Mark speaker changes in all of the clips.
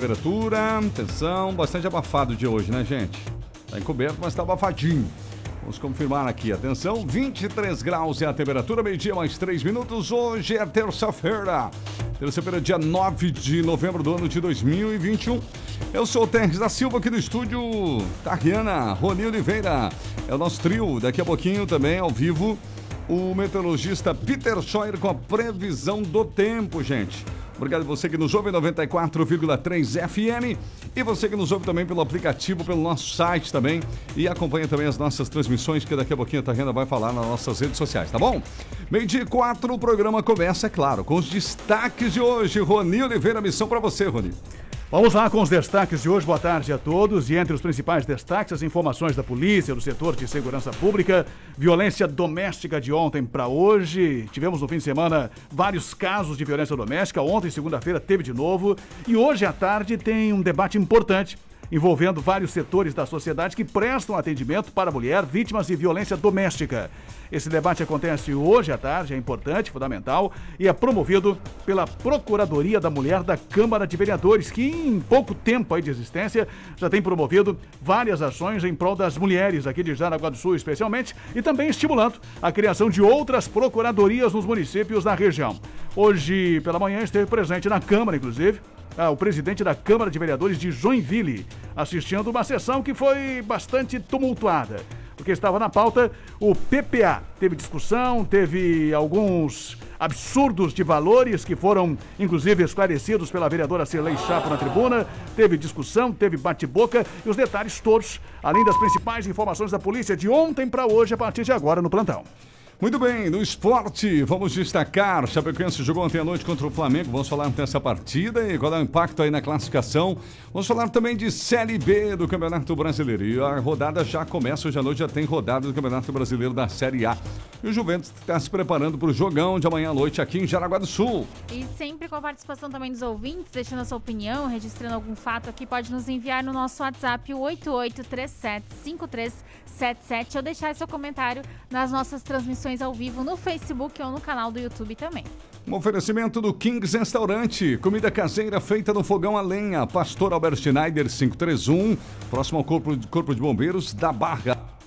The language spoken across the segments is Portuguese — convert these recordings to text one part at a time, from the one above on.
Speaker 1: Temperatura, atenção, bastante abafado de hoje, né, gente? Tá encoberto, mas tá abafadinho. Vamos confirmar aqui, atenção, 23 graus é a temperatura, meio-dia mais 3 minutos. Hoje é terça-feira, terça-feira, dia 9 de novembro do ano de 2021. Eu sou o Terres da Silva aqui do estúdio Tariana, Rony Oliveira. É o nosso trio, daqui a pouquinho também ao vivo, o meteorologista Peter Scheuer com a previsão do tempo, gente. Obrigado você que nos ouve 94,3 FM e você que nos ouve também pelo aplicativo, pelo nosso site também e acompanha também as nossas transmissões que daqui a pouquinho a Tarrena vai falar nas nossas redes sociais, tá bom? Meio dia quatro, o programa começa, é claro, com os destaques de hoje. Roni Oliveira, missão para você, Roni.
Speaker 2: Vamos lá com os destaques de hoje. Boa tarde a todos. E entre os principais destaques, as informações da polícia, do setor de segurança pública, violência doméstica de ontem para hoje. Tivemos no fim de semana vários casos de violência doméstica. Ontem, segunda-feira, teve de novo. E hoje à tarde tem um debate importante envolvendo vários setores da sociedade que prestam atendimento para a mulher vítimas de violência doméstica. Esse debate acontece hoje à tarde, é importante, fundamental, e é promovido pela Procuradoria da Mulher da Câmara de Vereadores, que em pouco tempo de existência já tem promovido várias ações em prol das mulheres aqui de Jaraguá do Sul, especialmente, e também estimulando a criação de outras procuradorias nos municípios da região. Hoje, pela manhã, esteve presente na Câmara, inclusive, ah, o presidente da Câmara de Vereadores de Joinville, assistindo uma sessão que foi bastante tumultuada. Porque estava na pauta o PPA. Teve discussão, teve alguns absurdos de valores que foram, inclusive, esclarecidos pela vereadora Cirlei Chapo na tribuna. Teve discussão, teve bate-boca e os detalhes todos, além das principais informações da polícia de ontem para hoje, a partir de agora no plantão.
Speaker 1: Muito bem, no esporte, vamos destacar. Chapecoense jogou ontem à noite contra o Flamengo. Vamos falar dessa partida e qual é o impacto aí na classificação. Vamos falar também de Série B do Campeonato Brasileiro. E a rodada já começa, hoje à noite já tem rodada do Campeonato Brasileiro da Série A. E o Juventus está se preparando para o jogão de amanhã à noite aqui em Jaraguá do Sul.
Speaker 3: E sempre com a participação também dos ouvintes, deixando a sua opinião, registrando algum fato aqui, pode nos enviar no nosso WhatsApp, o 88375377, ou deixar seu comentário nas nossas transmissões ao vivo no Facebook ou no canal do YouTube também.
Speaker 1: Um oferecimento do Kings Restaurante, comida caseira feita no fogão a lenha, Pastor Albert Schneider 531, próximo ao Corpo, Corpo de Bombeiros da Barra.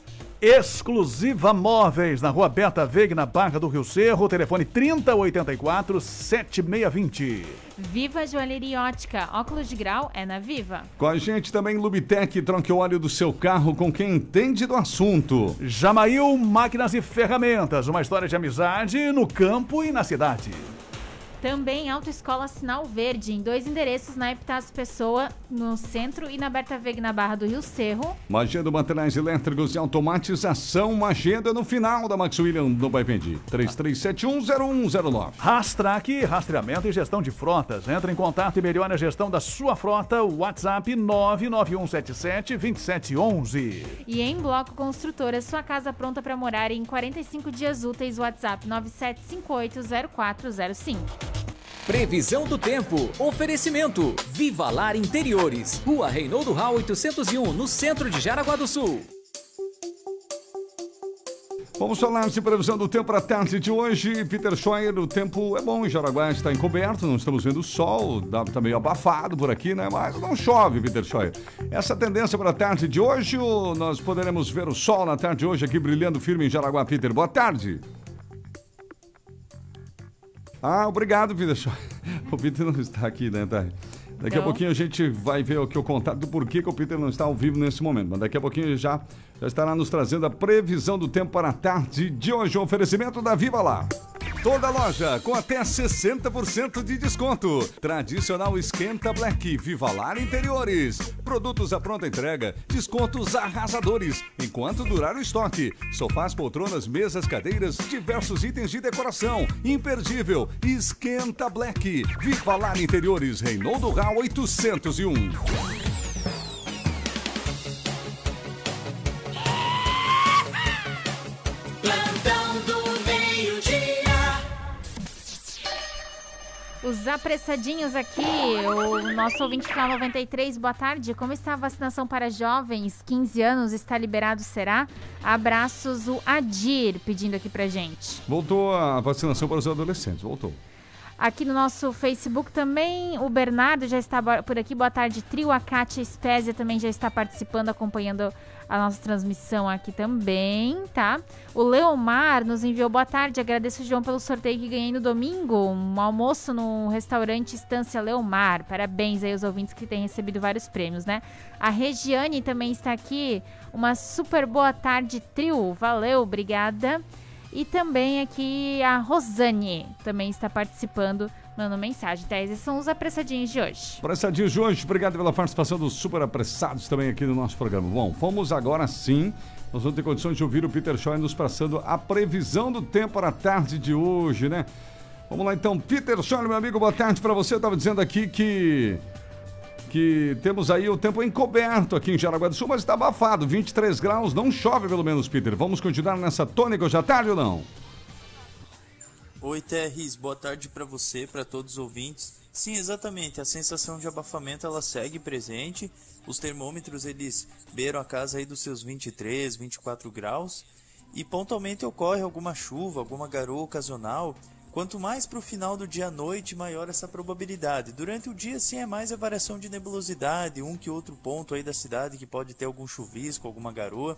Speaker 2: Exclusiva Móveis, na rua Beta Veiga, na Barra do Rio Cerro, telefone 3084-7620.
Speaker 3: Viva Joalheria Ótica, óculos de grau é na Viva.
Speaker 1: Com a gente também Lubitec, troque o óleo do seu carro com quem entende do assunto.
Speaker 2: Jamail Máquinas e Ferramentas, uma história de amizade no campo e na cidade.
Speaker 3: Também Autoescola Sinal Verde, em dois endereços na Epitácio Pessoa, no centro, e na Berta Veg, na Barra do Rio Cerro.
Speaker 1: Magenda Materiais Elétricos e Automatização, Magenda no final da Max William no Baipendi. 33710109.
Speaker 2: Rastrac, rastreamento e gestão de frotas. Entre em contato e melhore a gestão da sua frota. WhatsApp 991772711.
Speaker 3: E em Bloco Construtora, sua casa pronta para morar em 45 dias úteis. WhatsApp 97580405.
Speaker 4: Previsão do tempo. Oferecimento. Viva Lar Interiores. Rua Reinaldo Rau 801, no centro de Jaraguá do Sul.
Speaker 1: Vamos falar de previsão do tempo para a tarde de hoje. Peter Scheuer, o tempo é bom em Jaraguá, está encoberto, não estamos vendo sol, está meio abafado por aqui, né? Mas não chove, Peter Scheuer. Essa tendência para a tarde de hoje, nós poderemos ver o sol na tarde de hoje aqui brilhando firme em Jaraguá, Peter. Boa tarde. Ah, obrigado, Peter Scheuer. O Peter não está aqui, né, tá? Daqui a pouquinho a gente vai ver o que o contato do porquê que o Peter não está ao vivo nesse momento. Mas daqui a pouquinho já, já estará nos trazendo a previsão do tempo para a tarde de hoje. Um oferecimento da Viva Lá. Toda loja com até 60% de desconto. Tradicional Esquenta Black, Vivalar Interiores. Produtos à pronta entrega, descontos arrasadores. Enquanto durar o estoque. Sofás, poltronas, mesas, cadeiras, diversos itens de decoração. Imperdível. Esquenta Black, Vivalar Interiores, Reinaldo Rau 801.
Speaker 3: Os apressadinhos aqui, o nosso ouvinte final 93, boa tarde. Como está a vacinação para jovens? 15 anos está liberado, será? Abraços, o Adir pedindo aqui pra gente.
Speaker 1: Voltou a vacinação para os adolescentes, voltou.
Speaker 3: Aqui no nosso Facebook também, o Bernardo já está por aqui. Boa tarde, trio. A Kátia Spezia também já está participando, acompanhando a nossa transmissão aqui também, tá? O Leomar nos enviou boa tarde. Agradeço, João, pelo sorteio que ganhei no domingo. Um almoço no restaurante Estância Leomar. Parabéns aí aos ouvintes que têm recebido vários prêmios, né? A Regiane também está aqui. Uma super boa tarde, trio. Valeu, obrigada. E também aqui a Rosane também está participando, mandando mensagem. Tá, esses são os apressadinhos de hoje.
Speaker 1: Apressadinhos de hoje, obrigado pela participação dos super apressados também aqui no nosso programa. Bom, vamos agora sim. Nós vamos ter condições de ouvir o Peter Shaw nos passando a previsão do tempo para a tarde de hoje, né? Vamos lá então, Peter Shaw, meu amigo, boa tarde para você. Eu estava dizendo aqui que que temos aí o tempo encoberto aqui em Jaraguá do Sul, mas está abafado, 23 graus, não chove pelo menos, Peter. Vamos continuar nessa tônica hoje à tarde ou não?
Speaker 5: Oi, Terris, boa tarde para você, para todos os ouvintes. Sim, exatamente, a sensação de abafamento ela segue presente. Os termômetros eles beiram a casa aí dos seus 23, 24 graus e pontualmente ocorre alguma chuva, alguma garoa ocasional Quanto mais para o final do dia à noite, maior essa probabilidade. Durante o dia, sim, é mais a variação de nebulosidade, um que outro ponto aí da cidade que pode ter algum chuvisco, alguma garoa.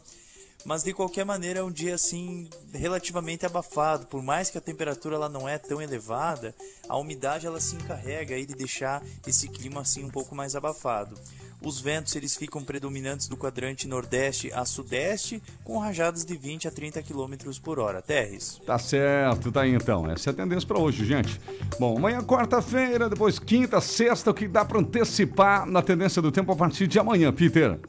Speaker 5: Mas de qualquer maneira é um dia assim relativamente abafado. Por mais que a temperatura ela não é tão elevada, a umidade ela se encarrega aí de deixar esse clima assim um pouco mais abafado. Os ventos eles ficam predominantes do quadrante nordeste a sudeste, com rajadas de 20 a 30 km por hora. Terres.
Speaker 1: Tá certo, tá aí então. Essa é a tendência para hoje, gente. Bom, amanhã quarta-feira, depois quinta, sexta, o que dá para antecipar na tendência do tempo a partir de amanhã, Peter?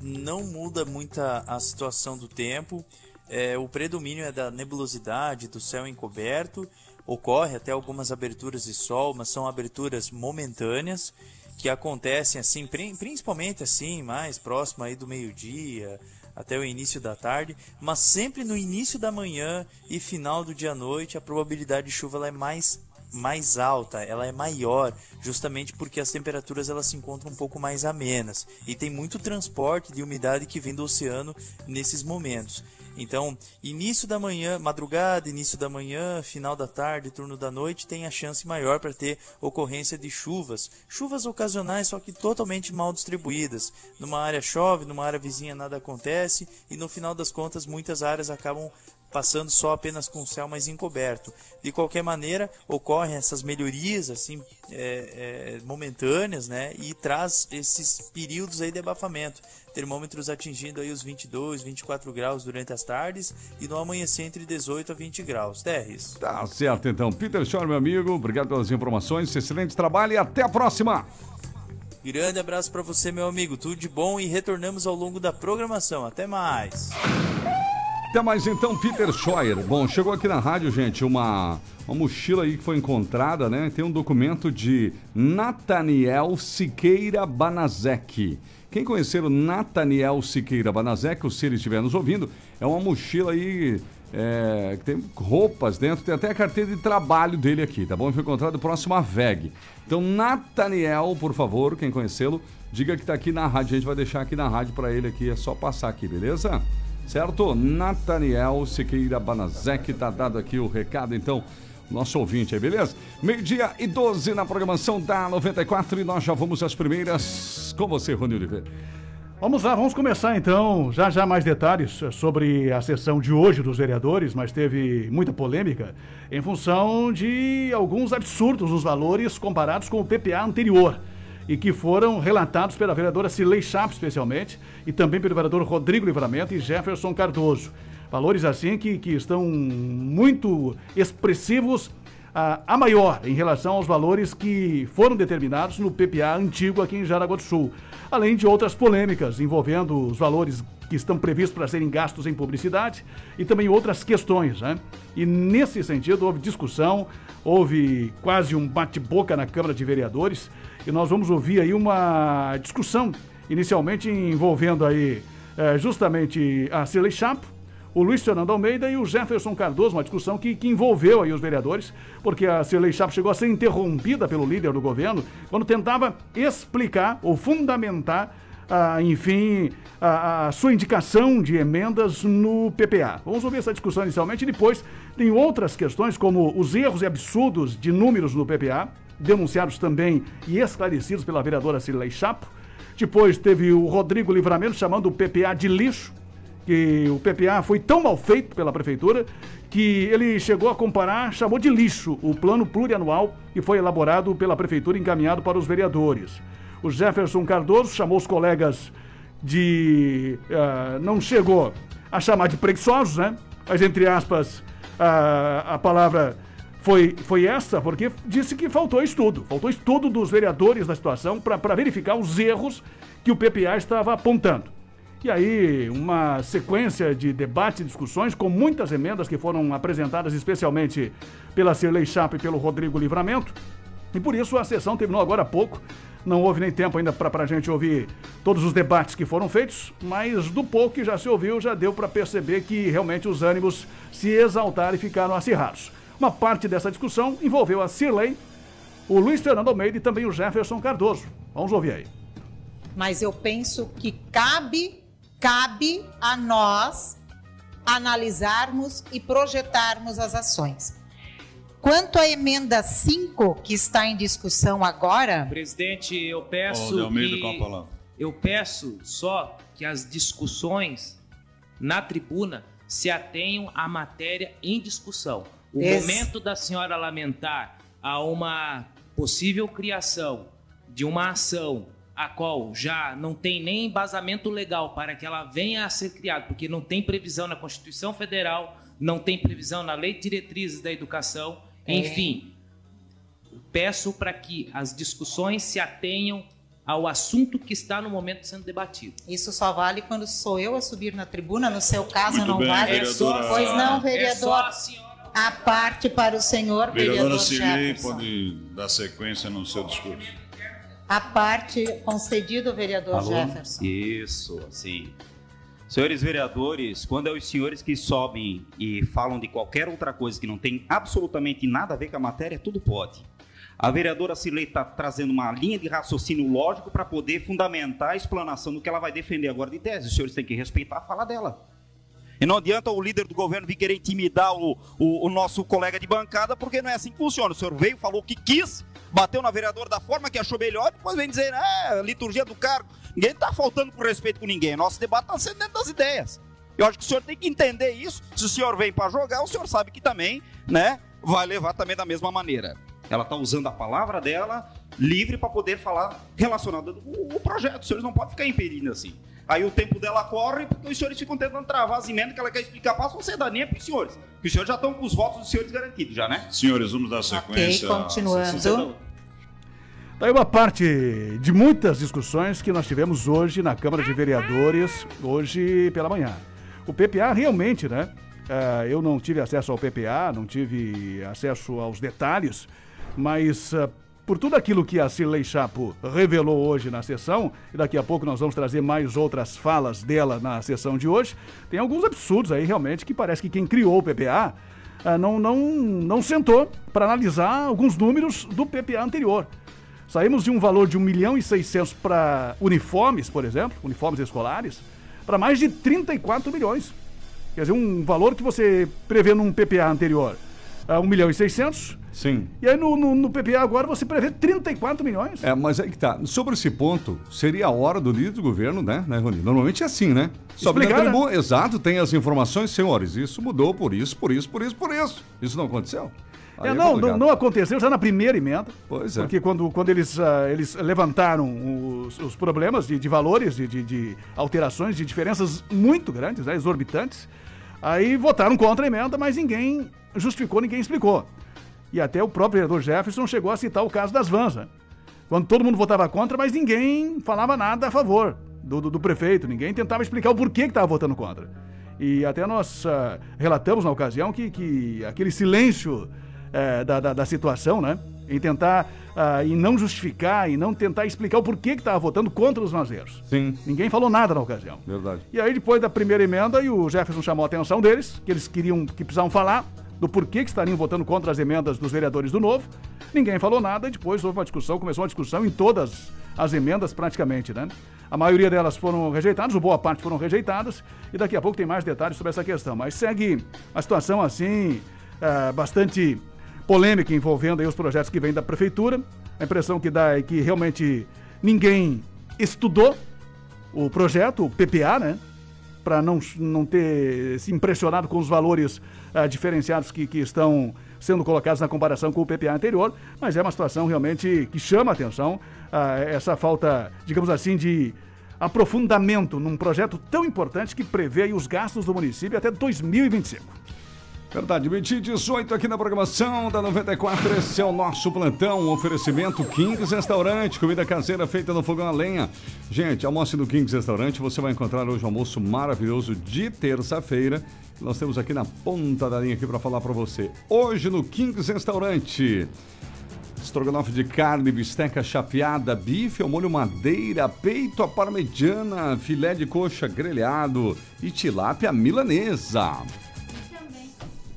Speaker 5: Não muda muita a situação do tempo. É, o predomínio é da nebulosidade, do céu encoberto. Ocorre até algumas aberturas de sol, mas são aberturas momentâneas que acontecem assim, principalmente assim, mais próximo aí do meio-dia até o início da tarde, mas sempre no início da manhã e final do dia à noite a probabilidade de chuva é mais mais alta, ela é maior, justamente porque as temperaturas elas se encontram um pouco mais amenas e tem muito transporte de umidade que vem do oceano nesses momentos. Então, início da manhã, madrugada, início da manhã, final da tarde, turno da noite, tem a chance maior para ter ocorrência de chuvas. Chuvas ocasionais, só que totalmente mal distribuídas. Numa área chove, numa área vizinha nada acontece, e no final das contas, muitas áreas acabam passando só apenas com o céu mais encoberto. De qualquer maneira, ocorrem essas melhorias assim é, é, momentâneas, né? E traz esses períodos aí de abafamento. Termômetros atingindo aí os 22, 24 graus durante as tardes e no amanhecer entre 18 a 20 graus. Terres.
Speaker 1: Tá certo então. Peter Shaw, meu amigo, obrigado pelas informações, excelente trabalho e até a próxima.
Speaker 5: Grande abraço para você, meu amigo. Tudo de bom e retornamos ao longo da programação. Até mais.
Speaker 1: Até mais então, Peter Scheuer. Bom, chegou aqui na rádio, gente, uma, uma mochila aí que foi encontrada, né? Tem um documento de Nathaniel Siqueira Banazek. Quem conhecer o Nathaniel Siqueira Banazek, ou se ele estiver nos ouvindo, é uma mochila aí é, que tem roupas dentro, tem até a carteira de trabalho dele aqui, tá bom? Foi encontrado próximo à VEG. Então, Nathaniel, por favor, quem conhecê-lo, diga que tá aqui na rádio. A gente vai deixar aqui na rádio para ele aqui, é só passar aqui, beleza? Certo? Nathaniel Siqueira Banazek, tá dado aqui o recado, então, nosso ouvinte aí, beleza? Meio-dia e 12 na programação da 94 e nós já vamos às primeiras com você, Rony Oliveira.
Speaker 2: Vamos lá, vamos começar então. Já já mais detalhes sobre a sessão de hoje dos vereadores, mas teve muita polêmica em função de alguns absurdos nos valores comparados com o PPA anterior e que foram relatados pela vereadora Cilei Chapo, especialmente, e também pelo vereador Rodrigo Livramento e Jefferson Cardoso. Valores assim que, que estão muito expressivos a, a maior em relação aos valores que foram determinados no PPA antigo aqui em Jaraguá do Sul, além de outras polêmicas envolvendo os valores que estão previstos para serem gastos em publicidade e também outras questões. Né? E nesse sentido houve discussão, houve quase um bate-boca na Câmara de Vereadores e nós vamos ouvir aí uma discussão, inicialmente envolvendo aí é, justamente a Cirlei Chapo, o Luiz Fernando Almeida e o Jefferson Cardoso, uma discussão que, que envolveu aí os vereadores, porque a Cirlei Chapo chegou a ser interrompida pelo líder do governo quando tentava explicar ou fundamentar ah, enfim, a, a, sua indicação de emendas no PPA. Vamos ouvir essa discussão inicialmente e depois tem outras questões, como os erros e absurdos de números no PPA, denunciados também e esclarecidos pela vereadora Cirlei Chapo. Depois teve o Rodrigo Livramento chamando o PPA de lixo, que o PPA foi tão mal feito pela prefeitura que ele chegou a comparar, chamou de lixo o plano plurianual que foi elaborado pela prefeitura e encaminhado para os vereadores. O Jefferson Cardoso chamou os colegas de. Uh, não chegou a chamar de preguiçosos, né? Mas, entre aspas, uh, a palavra foi, foi essa, porque disse que faltou estudo. Faltou estudo dos vereadores da situação para verificar os erros que o PPA estava apontando. E aí, uma sequência de debates e discussões com muitas emendas que foram apresentadas especialmente pela Cirlei Chapa e pelo Rodrigo Livramento. E por isso a sessão terminou agora há pouco. Não houve nem tempo ainda para a gente ouvir todos os debates que foram feitos, mas do pouco que já se ouviu, já deu para perceber que realmente os ânimos se exaltaram e ficaram acirrados. Uma parte dessa discussão envolveu a Cirlei, o Luiz Fernando Almeida e também o Jefferson Cardoso. Vamos ouvir aí.
Speaker 6: Mas eu penso que cabe cabe a nós analisarmos e projetarmos as ações. Quanto à emenda 5 que está em discussão agora,
Speaker 7: presidente, eu peço oh, que, eu peço só que as discussões na tribuna se atenham à matéria em discussão. O Esse... momento da senhora lamentar a uma possível criação de uma ação a qual já não tem nem embasamento legal para que ela venha a ser criada, porque não tem previsão na Constituição Federal, não tem previsão na Lei de Diretrizes da Educação, é. enfim. Peço para que as discussões se atenham ao assunto que está no momento sendo debatido.
Speaker 6: Isso só vale quando sou eu a subir na tribuna, no seu caso
Speaker 8: Muito
Speaker 6: não
Speaker 8: bem,
Speaker 6: vale.
Speaker 8: É só,
Speaker 6: pois não, vereador. É a, a, parte para o senhor,
Speaker 8: vereadora
Speaker 6: vereador
Speaker 8: Cirlei pode dar sequência no seu discurso
Speaker 6: a parte concedida ao vereador Alô? Jefferson.
Speaker 9: Isso, sim. Senhores vereadores, quando é os senhores que sobem e falam de qualquer outra coisa que não tem absolutamente nada a ver com a matéria, tudo pode. A vereadora Cirlei está trazendo uma linha de raciocínio lógico para poder fundamentar a explanação do que ela vai defender agora de tese. Os senhores têm que respeitar a fala dela. E não adianta o líder do governo vir querer intimidar o, o, o, nosso colega de bancada, porque não é assim que funciona. O senhor veio, falou o que quis, bateu na vereadora da forma que achou melhor, depois vem dizer, é, liturgia do cargo. Ninguém está faltando com respeito com ninguém. Nosso debate está sendo dentro das ideias. Eu acho que o senhor tem que entender isso. Se o senhor vem para jogar, o senhor sabe que também, né, vai levar também da mesma maneira. Ela está usando a palavra dela livre para poder falar relacionado ao projeto. Os senhores não podem ficar impedindo assim. Aí o tempo dela corre porque os senhores ficam tentando travar as emendas que ela quer explicar para a sociedade, nem é para os senhores. Porque os senhores já estão com os votos dos senhores garantidos, já, né?
Speaker 8: Senhores, vamos dar sequência.
Speaker 6: Ok, continuando.
Speaker 2: Daí uma parte de muitas discussões que nós tivemos hoje na Câmara de Vereadores, hoje pela manhã. O PPA realmente, né? Uh, eu não tive acesso ao PPA, não tive acesso aos detalhes, mas uh, por tudo aquilo que a Cirlei Chapo revelou hoje na sessão, e daqui a pouco nós vamos trazer mais outras falas dela na sessão de hoje, tem alguns absurdos aí realmente que parece que quem criou o PPA ah, não, não, não sentou para analisar alguns números do PPA anterior. Saímos de um valor de 1 milhão e 600 para uniformes, por exemplo, uniformes escolares, para mais de 34 milhões. Quer dizer, um valor que você prevê num PPA anterior, uh, 1 milhão e 600,
Speaker 1: Sim.
Speaker 2: E aí no, no, no, PPA agora você prevê 34 milhões.
Speaker 1: É, mas aí que tá. Sobre esse ponto, seria a hora do líder do governo, né, né Rony? Normalmente é assim, né? Sobe Explicar, né? exato, tem as informações, senhores, isso mudou por isso, por isso, por isso, por isso. Isso não aconteceu?
Speaker 2: É, é, não, não, não, aconteceu já na primeira emenda.
Speaker 1: Pois é.
Speaker 2: Porque quando, quando eles, uh, eles levantaram os, os problemas de, de valores, de, de, de, alterações, de diferenças muito grandes, né, exorbitantes, aí votaram contra a emenda, mas ninguém justificou, ninguém explicou. E até o próprio vereador Jefferson chegou a citar o caso das vans, né? quando todo mundo votava contra, mas ninguém falava nada a favor do, do, do prefeito, ninguém tentava explicar o porquê que estava votando contra. E até nós uh, relatamos na ocasião que, que aquele silêncio uh, da, da, da, situação, né? Em tentar, uh, em não justificar, e não tentar explicar o porquê que estava votando contra os mazeiros.
Speaker 1: Sim.
Speaker 2: Ninguém falou nada na ocasião.
Speaker 1: Verdade.
Speaker 2: E aí, depois da primeira emenda, e o Jefferson chamou a atenção deles, que eles queriam, que precisavam falar, do porquê que estariam votando contra as emendas dos vereadores do Novo. Ninguém falou nada e depois houve uma discussão, começou uma discussão em todas as emendas praticamente, né? A maioria delas foram rejeitadas, ou boa parte foram rejeitadas, e daqui a pouco tem mais detalhes sobre essa questão. Mas segue a situação assim, é, bastante polêmica envolvendo os projetos que vêm da prefeitura. A impressão que dá é que realmente ninguém estudou o projeto, o PPA, né? Para não, não ter se impressionado com os valores uh, diferenciados que, que estão sendo colocados na comparação com o PPA anterior, mas é uma situação realmente que chama a atenção, uh, essa falta, digamos assim, de aprofundamento num projeto tão importante que prevê os gastos do município até 2025.
Speaker 1: Verdade, meio 18 aqui na programação da 94. Esse é o nosso plantão. Um oferecimento Kings Restaurante, comida caseira feita no fogão a lenha. Gente, almoce no Kings Restaurante. Você vai encontrar hoje um almoço maravilhoso de terça-feira. Nós temos aqui na ponta da linha aqui para falar para você. Hoje no Kings Restaurante. Estrogonofe de carne, bisteca chapeada, bife ao molho madeira, peito à parmegiana, filé de coxa grelhado e tilápia milanesa.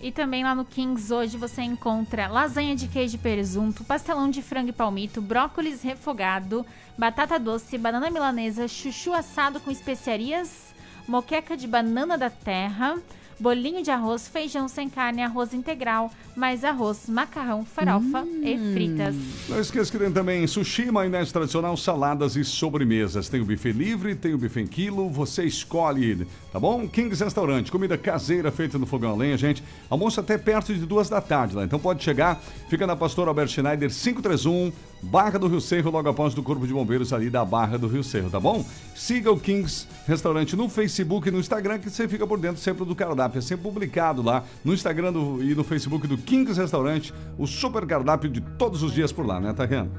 Speaker 3: E também lá no Kings hoje você encontra lasanha de queijo e presunto, pastelão de frango e palmito, brócolis refogado, batata doce, banana milanesa, chuchu assado com especiarias, moqueca de banana da terra, bolinho de arroz, feijão sem carne, arroz integral, mais arroz, macarrão, farofa hum. e fritas.
Speaker 1: Não esqueça que tem também sushi, maionese tradicional, saladas e sobremesas. Tem o buffet livre, tem o buffet em quilo, você escolhe, tá bom? Kings Restaurante, comida caseira feita no fogão a lenha, gente. Almoço até perto de duas da tarde lá, então pode chegar. Fica na Pastor Albert Schneider 531, Barra do Rio Cerro, logo após do Corpo de Bombeiros ali da Barra do Rio Cerro, tá bom? Siga o Kings Restaurante no Facebook e no Instagram, que você fica por dentro sempre do cardápio. É sempre publicado lá no Instagram do, e no Facebook do Kings Restaurante, o super cardápio de todos os dias por lá, né, Tariana?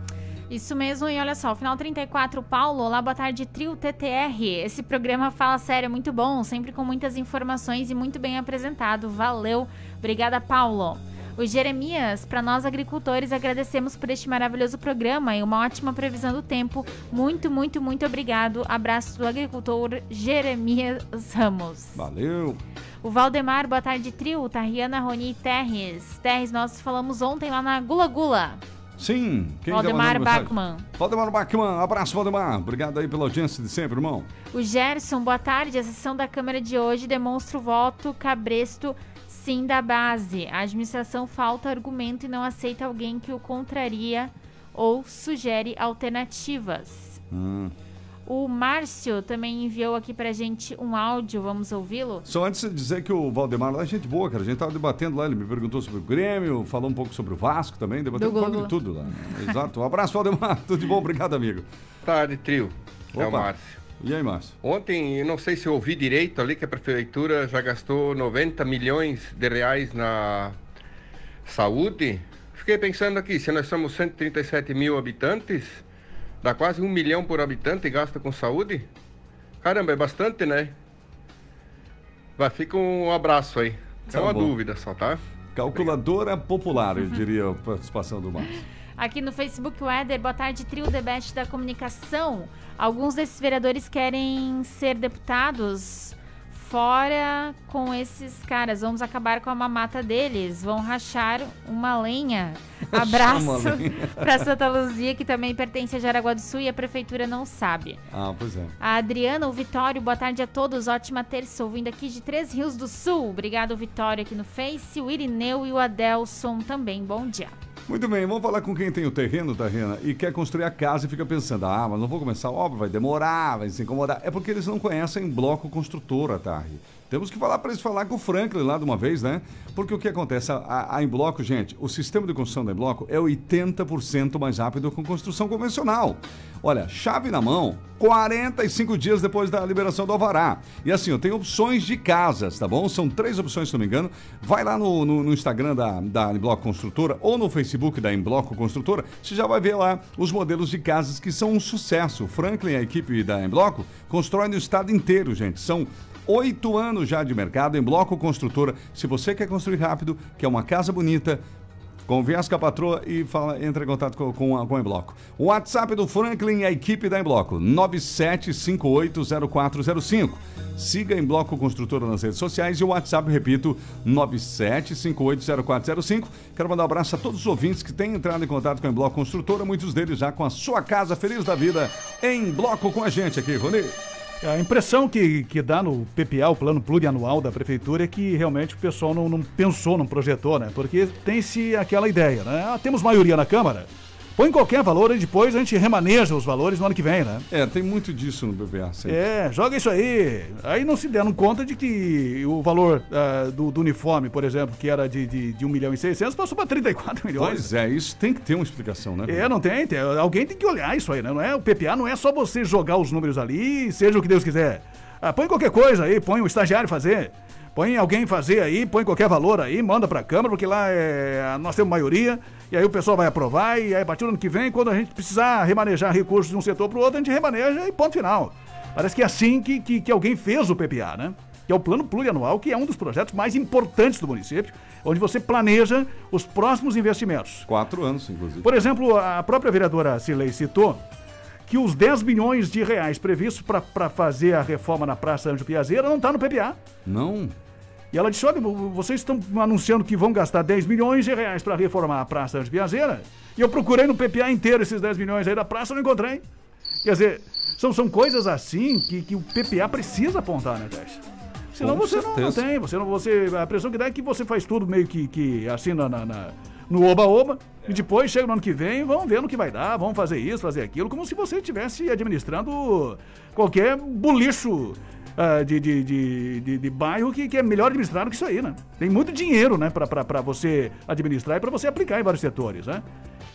Speaker 3: Isso mesmo, e olha só, final 34, Paulo, olá, boa tarde, Trio TTR. Esse programa Fala Sério é muito bom, sempre com muitas informações e muito bem apresentado. Valeu, obrigada, Paulo. O Jeremias, para nós agricultores, agradecemos por este maravilhoso programa e uma ótima previsão do tempo. Muito, muito, muito obrigado. Abraço do agricultor Jeremias Ramos.
Speaker 1: Valeu.
Speaker 3: O Valdemar, boa tarde, trio. Tariana, Roni e Terres. Terres, nós falamos ontem lá na Gula Gula.
Speaker 1: Sim,
Speaker 3: quem Valdemar Bachmann.
Speaker 1: Valdemar Bachmann, abraço, Valdemar. Obrigado aí pela audiência de sempre, irmão.
Speaker 3: O Gerson, boa tarde. A sessão da Câmara de hoje demonstra o voto cabresto sim da base. A administração falta argumento e não aceita alguém que o contraria ou sugere alternativas. Hum. O Márcio também enviou aqui pra gente um áudio, vamos ouvi-lo?
Speaker 1: Só antes de dizer que o Valdemar lá é gente boa, cara. A gente tava debatendo lá, ele me perguntou sobre o Grêmio, falou um pouco sobre o Vasco também, debatendo de tudo lá. Exato. Um abraço, Valdemar. Tudo de bom, obrigado, amigo.
Speaker 10: Tarde, trio. Opa. É o Márcio.
Speaker 1: E aí, Márcio?
Speaker 10: Ontem, eu não sei se eu ouvi direito ali que a prefeitura já gastou 90 milhões de reais na saúde. Fiquei pensando aqui, se nós somos 137 mil habitantes, dá quase um milhão por habitante e gasta com saúde? Caramba, é bastante, né? Vai, fica um abraço aí. Tá é uma bom. dúvida só, tá?
Speaker 1: Calculadora popular, eu diria, a participação do Márcio.
Speaker 3: Aqui no Facebook, o Éder, boa tarde, trio debate da comunicação. Alguns desses vereadores querem ser deputados fora com esses caras. Vamos acabar com a mamata deles. Vão rachar uma lenha. Abraço para Santa Luzia, que também pertence a Jaraguá do Sul e a prefeitura não sabe.
Speaker 1: Ah, pois é.
Speaker 3: A Adriana, o Vitório, boa tarde a todos. Ótima terça, ouvindo aqui de Três Rios do Sul. Obrigado, Vitório, aqui no Face. O Irineu e o Adelson também. Bom dia.
Speaker 1: Muito bem, vamos falar com quem tem o terreno, Tarrena, e quer construir a casa e fica pensando, ah, mas não vou começar a obra, vai demorar, vai se incomodar. É porque eles não conhecem bloco construtora, Tarri. Temos que falar para eles falar com o Franklin lá de uma vez, né? Porque o que acontece? A, a Embloco, gente, o sistema de construção da Embloco é 80% mais rápido que construção convencional. Olha, chave na mão, 45 dias depois da liberação do Alvará. E assim, ó, tem opções de casas, tá bom? São três opções, se não me engano. Vai lá no, no, no Instagram da, da Embloco Construtora ou no Facebook da Embloco Construtora, você já vai ver lá os modelos de casas que são um sucesso. O Franklin e a equipe da Embloco constroem no estado inteiro, gente. São Oito anos já de mercado em bloco construtora. Se você quer construir rápido, quer uma casa bonita, Conversa com a patroa e fala, entra em contato com, com, a, com a Embloco. O WhatsApp do Franklin e a equipe da Embloco, 97580405. Siga em Bloco Construtora nas redes sociais e o WhatsApp, repito, 97580405. Quero mandar um abraço a todos os ouvintes que têm entrado em contato com a Bloco Construtora, muitos deles já com a sua casa feliz da vida em bloco com a gente aqui, Rony.
Speaker 2: A impressão que, que dá no PPA, o plano plurianual da prefeitura, é que realmente o pessoal não, não pensou, não projetou, né? Porque tem-se aquela ideia, né? Ah, temos maioria na Câmara, põe qualquer valor e depois a gente remaneja os valores no ano que vem, né?
Speaker 1: É, tem muito disso no BBA.
Speaker 2: Sempre. É, joga isso aí. Aí não se deram conta de que o valor uh, do, do, uniforme, por exemplo, que era de, de, de 1 milhão e 600, passou para 34 milhões.
Speaker 1: Pois é, isso tem que ter uma explicação, né?
Speaker 2: É, não tem, tem, Alguém tem que olhar isso aí, né? Não é, o PPA não é só você jogar os números ali, seja o que Deus quiser. Ah, põe qualquer coisa aí, põe o estagiário fazer. Põe alguém fazer aí, põe qualquer valor aí, manda para a Câmara, porque lá é, nós temos maioria, e aí o pessoal vai aprovar, e aí a partir do ano que vem, quando a gente precisar remanejar recursos de um setor para o outro, a gente remaneja e ponto final. Parece que é assim que, que, que alguém fez o PPA, né? que é o Plano Plurianual, que é um dos projetos mais importantes do município, onde você planeja os próximos investimentos.
Speaker 1: Quatro anos, inclusive.
Speaker 2: Por exemplo, a própria vereadora Cilei citou que os 10 milhões de reais previstos para fazer a reforma na Praça Anjo Piazeira não está no PPA.
Speaker 1: Não.
Speaker 2: E ela disse: olha, vocês estão anunciando que vão gastar 10 milhões de reais para reformar a Praça de Piazeira. E eu procurei no PPA inteiro esses 10 milhões aí da praça, não encontrei. Quer dizer, são, são coisas assim que, que o PPA precisa apontar, né, Tess? Senão Com você não, não, tem. Você não, você, a impressão que dá é que você faz tudo meio que, que assim na, na no oba-oba, é. e depois chega no ano que vem, vamos ver no que vai dar, vamos fazer isso, fazer aquilo, como se você estivesse administrando qualquer bulicho uh, de, de, de, de, de bairro que, que é melhor administrado que isso aí, né? Tem muito dinheiro, né, para você administrar e para você aplicar em vários setores, né?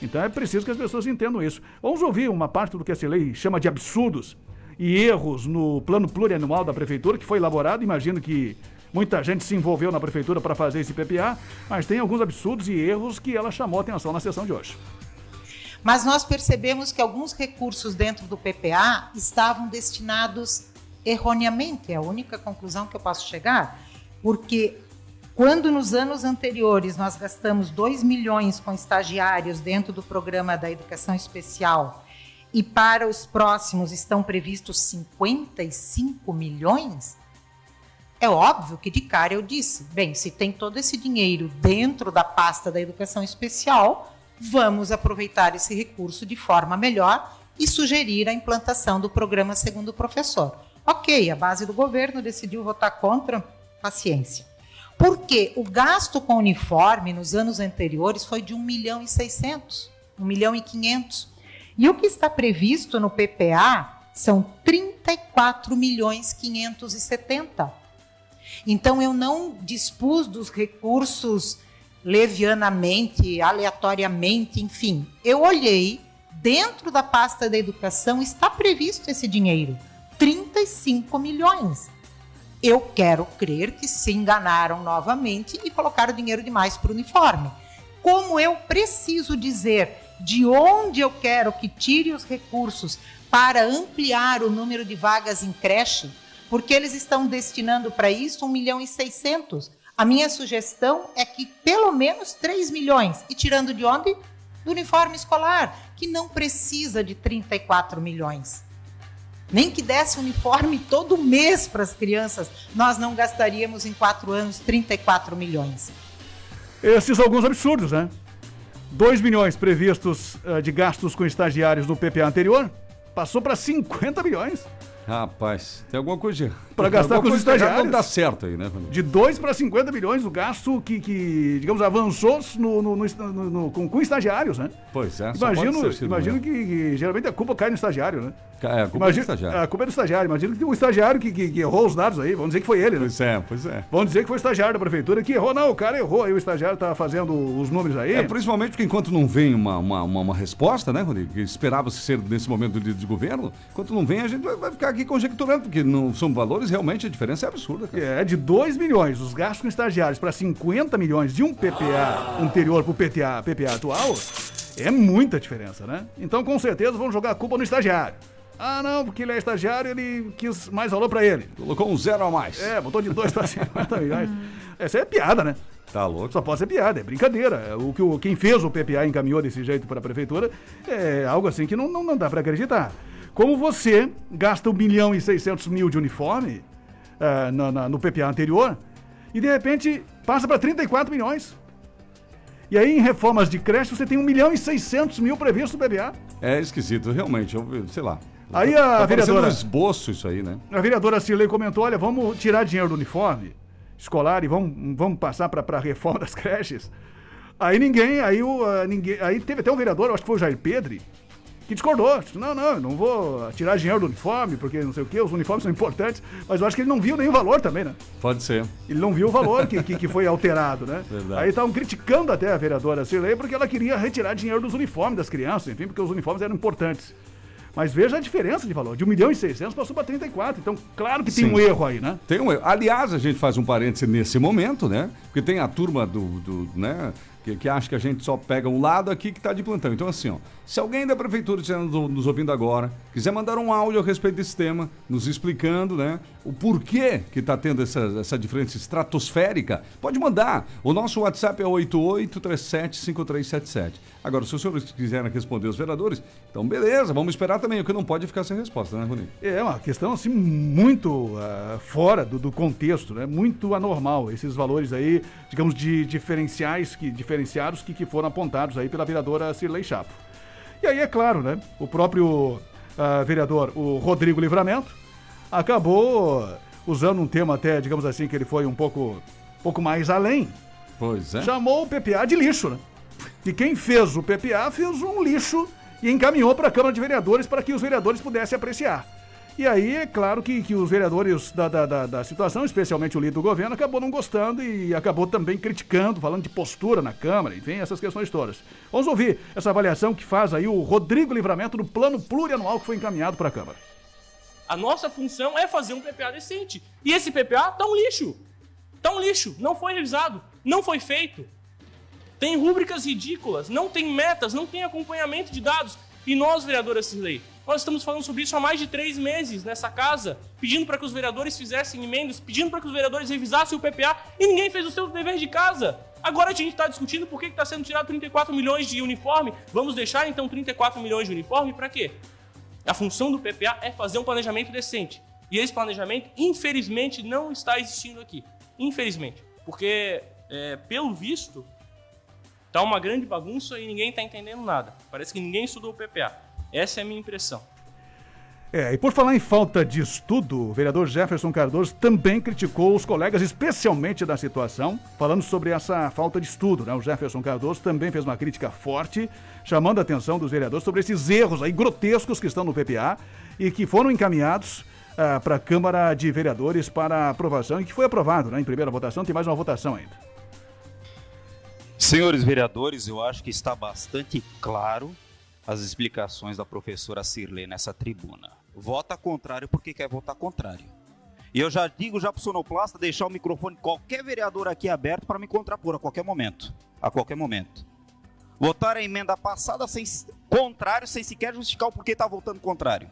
Speaker 2: Então é preciso que as pessoas entendam isso. Vamos ouvir uma parte do que essa lei chama de absurdos e erros no plano plurianual da prefeitura que foi elaborado. Imagino que muita gente se envolveu na prefeitura para fazer esse PPA, mas tem alguns absurdos e erros que ela chamou atenção na sessão de hoje.
Speaker 6: Mas nós percebemos que alguns recursos dentro do PPA estavam destinados erroneamente, é a única conclusão que eu posso chegar, porque quando nos anos anteriores nós gastamos 2 milhões com estagiários dentro do programa da educação especial e para os próximos estão previstos 55 milhões, é óbvio que de cara eu disse: bem, se tem todo esse dinheiro dentro da pasta da educação especial, vamos aproveitar esse recurso de forma melhor e sugerir a implantação do programa Segundo o Professor. Ok, a base do governo decidiu votar contra, paciência. Porque o gasto com uniforme nos anos anteriores foi de 1 milhão e 600, 1 milhão e 500. E o que está previsto no PPA são 34 milhões 570. Então eu não dispus dos recursos levianamente, aleatoriamente, enfim. Eu olhei, dentro da pasta da educação está previsto esse dinheiro. 35 milhões. Eu quero crer que se enganaram novamente e colocaram dinheiro demais para o uniforme. Como eu preciso dizer de onde eu quero que tire os recursos para ampliar o número de vagas em creche, porque eles estão destinando para isso 1 milhão e 600. A minha sugestão é que pelo menos 3 milhões. E tirando de onde? Do uniforme escolar, que não precisa de 34 milhões. Nem que desse uniforme todo mês para as crianças, nós não gastaríamos em quatro anos 34 milhões.
Speaker 2: Esses são alguns absurdos, né? 2 milhões previstos uh, de gastos com estagiários no PPA anterior, passou para 50 milhões.
Speaker 1: Rapaz, tem alguma coisa
Speaker 2: para gastar com os estagiários.
Speaker 1: Não dá certo aí, né?
Speaker 2: De 2 para 50 milhões o gasto que, que digamos, avançou no, no, no, no com, com, estagiários, né?
Speaker 1: Pois é.
Speaker 2: Imagino, imagino que, que, geralmente a culpa cai no estagiário, né?
Speaker 1: É, a culpa Imagina, é do estagiário.
Speaker 2: A culpa é do estagiário. Imagina que o estagiário que, que, que, errou os dados aí, vamos dizer que foi ele, né?
Speaker 1: Pois é, pois é.
Speaker 2: Vamos dizer que foi o estagiário da prefeitura que errou. Não, o cara errou, aí o estagiário tá fazendo os números aí.
Speaker 1: É, principalmente porque enquanto não vem uma, uma, uma, uma resposta, né, Rodrigo? Que esperava-se ser nesse momento de, de governo, enquanto não vem, a gente vai, vai ficar aqui conjecturando, porque não são valores, realmente a diferença é absurda. Cara.
Speaker 2: É, de 2 milhões, os gastos com estagiários, para 50 milhões de um PPA anterior pro PTA, PPA atual, é muita diferença, né? Então, com certeza, vão jogar a culpa no estagiário. Ah, não, porque ele é estagiário, ele quis mais valor para ele.
Speaker 1: Colocou um zero a mais.
Speaker 2: É, botou de dois para 50 milhões. Essa é piada, né?
Speaker 1: Tá louco.
Speaker 2: Só pode ser piada, é brincadeira. O que o, quem fez o PPA encaminhou desse jeito para a prefeitura é algo assim que não, não, não dá para acreditar. Como você gasta 1 milhão e 600 mil de uniforme uh, no, no, no PPA anterior e de repente passa para 34 milhões. E aí, em reformas de creche, você tem 1 milhão e 600 mil previsto no PPA.
Speaker 1: É esquisito, realmente. Eu, sei lá.
Speaker 2: Aí a
Speaker 1: tá
Speaker 2: vereadora.
Speaker 1: um esboço isso aí, né?
Speaker 2: A vereadora Cirlei comentou: olha, vamos tirar dinheiro do uniforme escolar e vamos, vamos passar para a reforma das creches. Aí ninguém, aí, o, ninguém, aí teve até um vereador, acho que foi o Jair Pedre, que discordou. Disse, não, não, não vou tirar dinheiro do uniforme, porque não sei o quê, os uniformes são importantes. Mas eu acho que ele não viu nenhum valor também, né?
Speaker 1: Pode ser.
Speaker 2: Ele não viu o valor que, que, que foi alterado, né? Verdade. Aí estavam criticando até a vereadora Cirlei porque ela queria retirar dinheiro dos uniformes das crianças, enfim, porque os uniformes eram importantes. Mas veja a diferença de valor. De 1 milhão e 600 passou para 34. Então, claro que Sim. tem um erro aí, né?
Speaker 1: Tem um erro. Aliás, a gente faz um parêntese nesse momento, né? Porque tem a turma do, do né? Que, que acha que a gente só pega um lado aqui que está de plantão. Então, assim, ó, se alguém da prefeitura estiver nos ouvindo agora, quiser mandar um áudio a respeito desse tema, nos explicando, né, o porquê que está tendo essa, essa diferença estratosférica, pode mandar. O nosso WhatsApp é 88375377. Agora, se os senhores quiserem responder os vereadores, então beleza, vamos esperar também, o que não pode ficar sem resposta, né, Rony?
Speaker 2: É uma questão, assim, muito uh, fora do, do, contexto, né, muito anormal, esses valores aí, digamos, de diferenciais, que, diferenciados que, que foram apontados aí pela vereadora Cirlei Chapo. E aí, é claro, né? O próprio uh, vereador, o Rodrigo Livramento, acabou usando um tema até, digamos assim, que ele foi um pouco, pouco mais além.
Speaker 1: Pois é.
Speaker 2: Chamou o PPA de lixo, né? E quem fez o PPA fez um lixo e encaminhou para a Câmara de Vereadores para que os vereadores pudessem apreciar. E aí, é claro que, que os vereadores da, da, da, da, situação, especialmente o líder do governo, acabou não gostando e acabou também criticando, falando de postura na Câmara, enfim, essas questões todas. Vamos ouvir essa avaliação que faz aí o Rodrigo Livramento do plano plurianual que foi encaminhado para a Câmara.
Speaker 11: A nossa função é fazer um PPA decente. E esse PPA tá um lixo. Tá um lixo. Não foi revisado. Não foi feito. Tem rúbricas ridículas. Não tem metas. Não tem acompanhamento de dados. E nós, vereadora Cirlei, nós estamos falando sobre isso há mais de três meses nessa casa, pedindo para que os vereadores fizessem emendas, pedindo para que os vereadores revisassem o PPA e ninguém fez o seu dever de casa. Agora a gente está discutindo por que está sendo tirado 34 milhões de uniforme. Vamos deixar então 34 milhões de uniforme para quê? A função do PPA é fazer um planejamento decente. E esse planejamento, infelizmente, não está existindo aqui. Infelizmente. Porque, é, pelo visto, tá uma grande bagunça e ninguém está entendendo nada. Parece que ninguém estudou o PPA. Essa é a minha impressão.
Speaker 2: É, e por falar em falta de estudo, o vereador Jefferson Cardoso também criticou os colegas, especialmente da situação, falando sobre essa falta de estudo. Né? O Jefferson Cardoso também fez uma crítica forte, chamando a atenção dos vereadores sobre esses erros aí grotescos que estão no PPA e que foram encaminhados uh, para a Câmara de Vereadores para aprovação e que foi aprovado né, em primeira votação. Tem mais uma votação ainda.
Speaker 9: Senhores vereadores, eu acho que está bastante claro as explicações da professora Cirlei nessa tribuna. Vota contrário porque quer votar contrário. E eu já digo já para o sonoplasta deixar o microfone qualquer vereador aqui aberto para me contrapor a qualquer momento. A qualquer momento. Votar a emenda passada sem contrário, sem sequer justificar o porquê está votando contrário.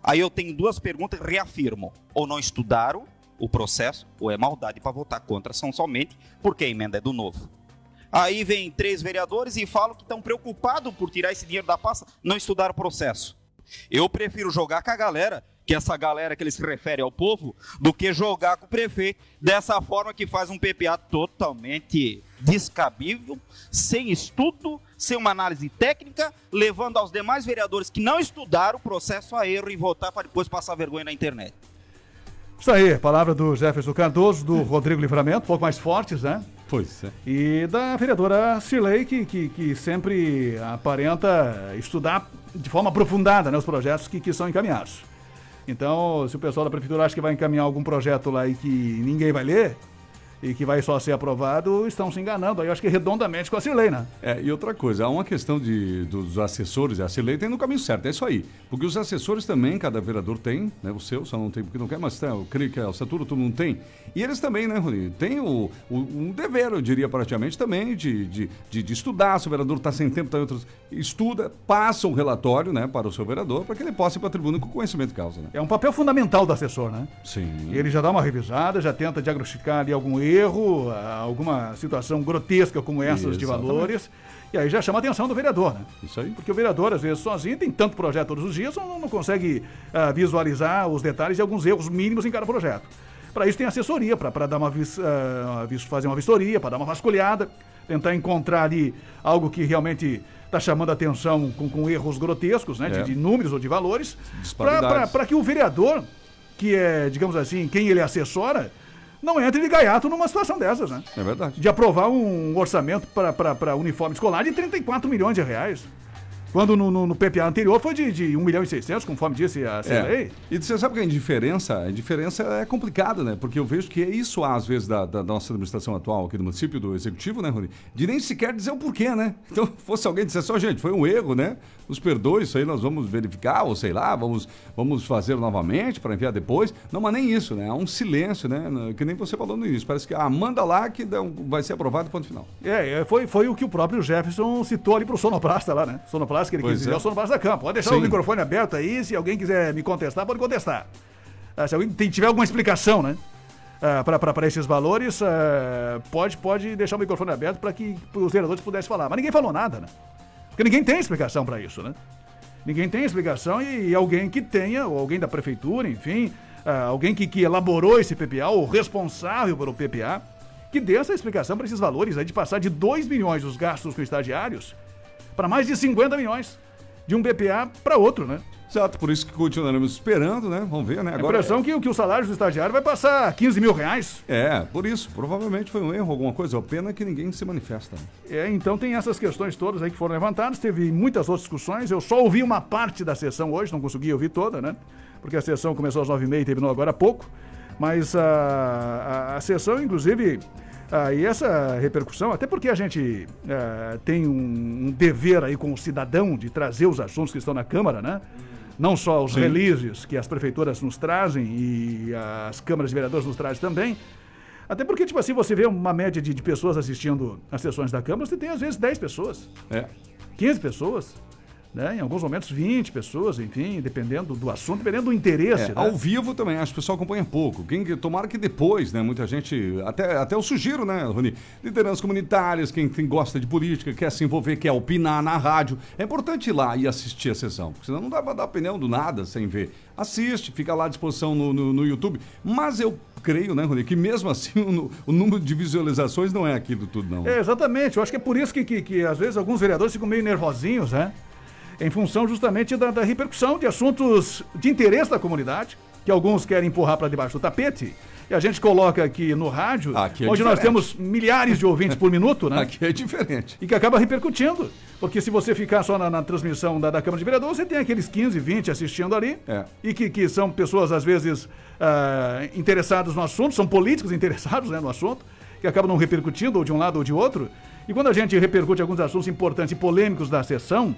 Speaker 9: Aí eu tenho duas perguntas e reafirmo. Ou não estudaram o processo, ou é maldade para votar contra, são somente porque a emenda é do novo. Aí vem três vereadores e falam que estão preocupados por tirar esse dinheiro da pasta, não estudaram o processo. Eu prefiro jogar com a galera, que essa galera que eles se refere ao povo, do que jogar com o prefeito dessa forma que faz um PPA totalmente descabível, sem estudo, sem uma análise técnica, levando aos demais vereadores que não estudaram o processo a erro e votar para depois passar vergonha na internet.
Speaker 2: Isso aí, palavra do Jefferson Cardoso, do Rodrigo Livramento, um pouco mais fortes, né?
Speaker 1: Pois é.
Speaker 2: E da vereadora Cirlei, que, que, que, sempre aparenta estudar de forma aprofundada né, os projetos que, que são encaminhados. Então, se o pessoal da prefeitura acha que vai encaminhar algum projeto lá e que ninguém vai ler, e que vai só ser aprovado, estão se enganando. Aí eu acho que redondamente com a Cirlei, né?
Speaker 1: É, e outra coisa, há uma questão de, dos assessores, a Cirlei tem no caminho certo, é isso aí. Porque os assessores também, cada vereador tem, né? O seu só não tem porque não quer, mas tá, eu creio que a Satura todo mundo tem. E eles também, né, Rony? Tem o, o, um dever, eu diria praticamente, também de, de, de, de estudar. Se o vereador está sem tempo, está em outros. Estuda, passa o relatório né, para o seu vereador, para que ele possa ir para a tribuna com conhecimento de causa. Né?
Speaker 2: É um papel fundamental do assessor, né?
Speaker 1: Sim.
Speaker 2: Ele já dá uma revisada, já tenta diagnosticar ali algum erro erro, alguma situação grotesca como essas de valores. E aí já chama a atenção do vereador, né?
Speaker 1: Isso aí.
Speaker 2: Porque o vereador, às vezes, sozinho, tem tanto projeto todos os dias, não, não consegue uh, visualizar os detalhes e alguns erros mínimos em cada projeto. Para isso tem assessoria, para dar uma, uh, fazer uma vistoria, para dar uma vasculhada, tentar encontrar ali algo que realmente está chamando a atenção com, com erros grotescos, né? É. De, de, números ou de valores. Para que o vereador, que é, digamos assim, quem ele assessora, não entre de gaiato numa situação dessas, né?
Speaker 1: É verdade.
Speaker 2: De aprovar um orçamento para uniforme escolar de 34 milhões de reais. Quando no, no, no, PPA anterior foi de, de 1 milhão e 600, conforme disse a. É.
Speaker 1: E você sabe que a indiferença, a indiferença é complicada, né? Porque eu vejo que é isso, às vezes, da, da nossa administração atual aqui no município, do executivo, né, Rony? De nem sequer dizer o porquê, né? Então, fosse alguém dizer só, gente, foi um erro, né? Nos perdoe, isso aí nós vamos verificar, ou sei lá, vamos, vamos fazer novamente para enviar depois. Não, mas nem isso, né? Há um silêncio, né? Que nem você falou no início. Parece que, ah, manda lá que vai ser aprovado ponto final.
Speaker 2: É, é, foi, foi o que o próprio Jefferson citou ali pro sonoplasta lá, né? Sonoplasta que ele pois quis dizer, é. o sonoplasta da campo. Pode deixar Sim. o microfone aberto aí, se alguém quiser me contestar, pode contestar. Ah, se alguém tem, tiver alguma explicação, né? Uh, para esses valores, uh, pode, pode deixar o microfone aberto para que os vereadores pudessem falar. Mas ninguém falou nada, né? Porque ninguém tem explicação para isso, né? Ninguém tem explicação e, e, alguém que tenha, ou alguém da prefeitura, enfim, uh, alguém que, que elaborou esse PPA, ou responsável pelo PPA, que dê essa explicação para esses valores aí de passar de 2 milhões dos gastos com estagiários para mais de 50 milhões de um PPA para outro, né?
Speaker 1: Exato, por isso que continuaremos esperando, né? Vamos ver, né?
Speaker 2: Agora, a impressão é... que, que o salário do estagiário vai passar 15 mil reais.
Speaker 1: É, por isso. Provavelmente foi um erro, alguma coisa. A pena é que ninguém se manifesta.
Speaker 2: É, então tem essas questões todas aí que foram levantadas. Teve muitas outras discussões. Eu só ouvi uma parte da sessão hoje, não consegui ouvir toda, né? Porque a sessão começou às 9h30 e terminou agora há pouco. Mas a, a, a sessão, inclusive, ah, e essa repercussão, até porque a gente ah, tem um, um, dever aí com o cidadão de trazer os assuntos que estão na Câmara, né? Não só os Sim. releases que as prefeituras nos trazem e as câmaras de vereadores nos trazem também. Até porque, tipo assim, você vê uma média de, de pessoas assistindo às sessões da Câmara, você tem às vezes 10 pessoas.
Speaker 1: É.
Speaker 2: 15 pessoas né? Em alguns momentos 20 pessoas, enfim, dependendo do assunto, dependendo do interesse. É, né?
Speaker 1: Ao vivo também, acho que o pessoal acompanha pouco. Quem, tomara que depois, né? Muita gente, até, até eu sugiro, né, Rony? Lideranças comunitárias, quem, quem gosta de política, quer se envolver, quer opinar na rádio. É importante ir lá e assistir a sessão, porque senão não dá pra dar opinião do nada sem ver. Assiste, fica lá à disposição no, no, no YouTube. Mas eu creio, né, Rony, que mesmo assim o, o, número de visualizações não é aquilo tudo, não.
Speaker 2: É, exatamente. Eu acho que é por isso que, que, que às vezes alguns vereadores ficam meio nervosinhos, né? Em função justamente da, da repercussão de assuntos de interesse da comunidade, que alguns querem empurrar para debaixo do tapete. E a gente coloca aqui no rádio, aqui é onde diferente. nós temos milhares de ouvintes por minuto, né?
Speaker 1: Aqui é diferente.
Speaker 2: E que acaba repercutindo. Porque se você ficar só na, na transmissão da, da, Câmara de Vereadores, você tem aqueles 15, 20 assistindo ali.
Speaker 1: É.
Speaker 2: E que, que são pessoas, às vezes, uh, interessadas no assunto, são políticos interessados né, no assunto, que acabam não repercutindo, ou de um lado ou de outro. E quando a gente repercute alguns assuntos importantes e polêmicos da sessão,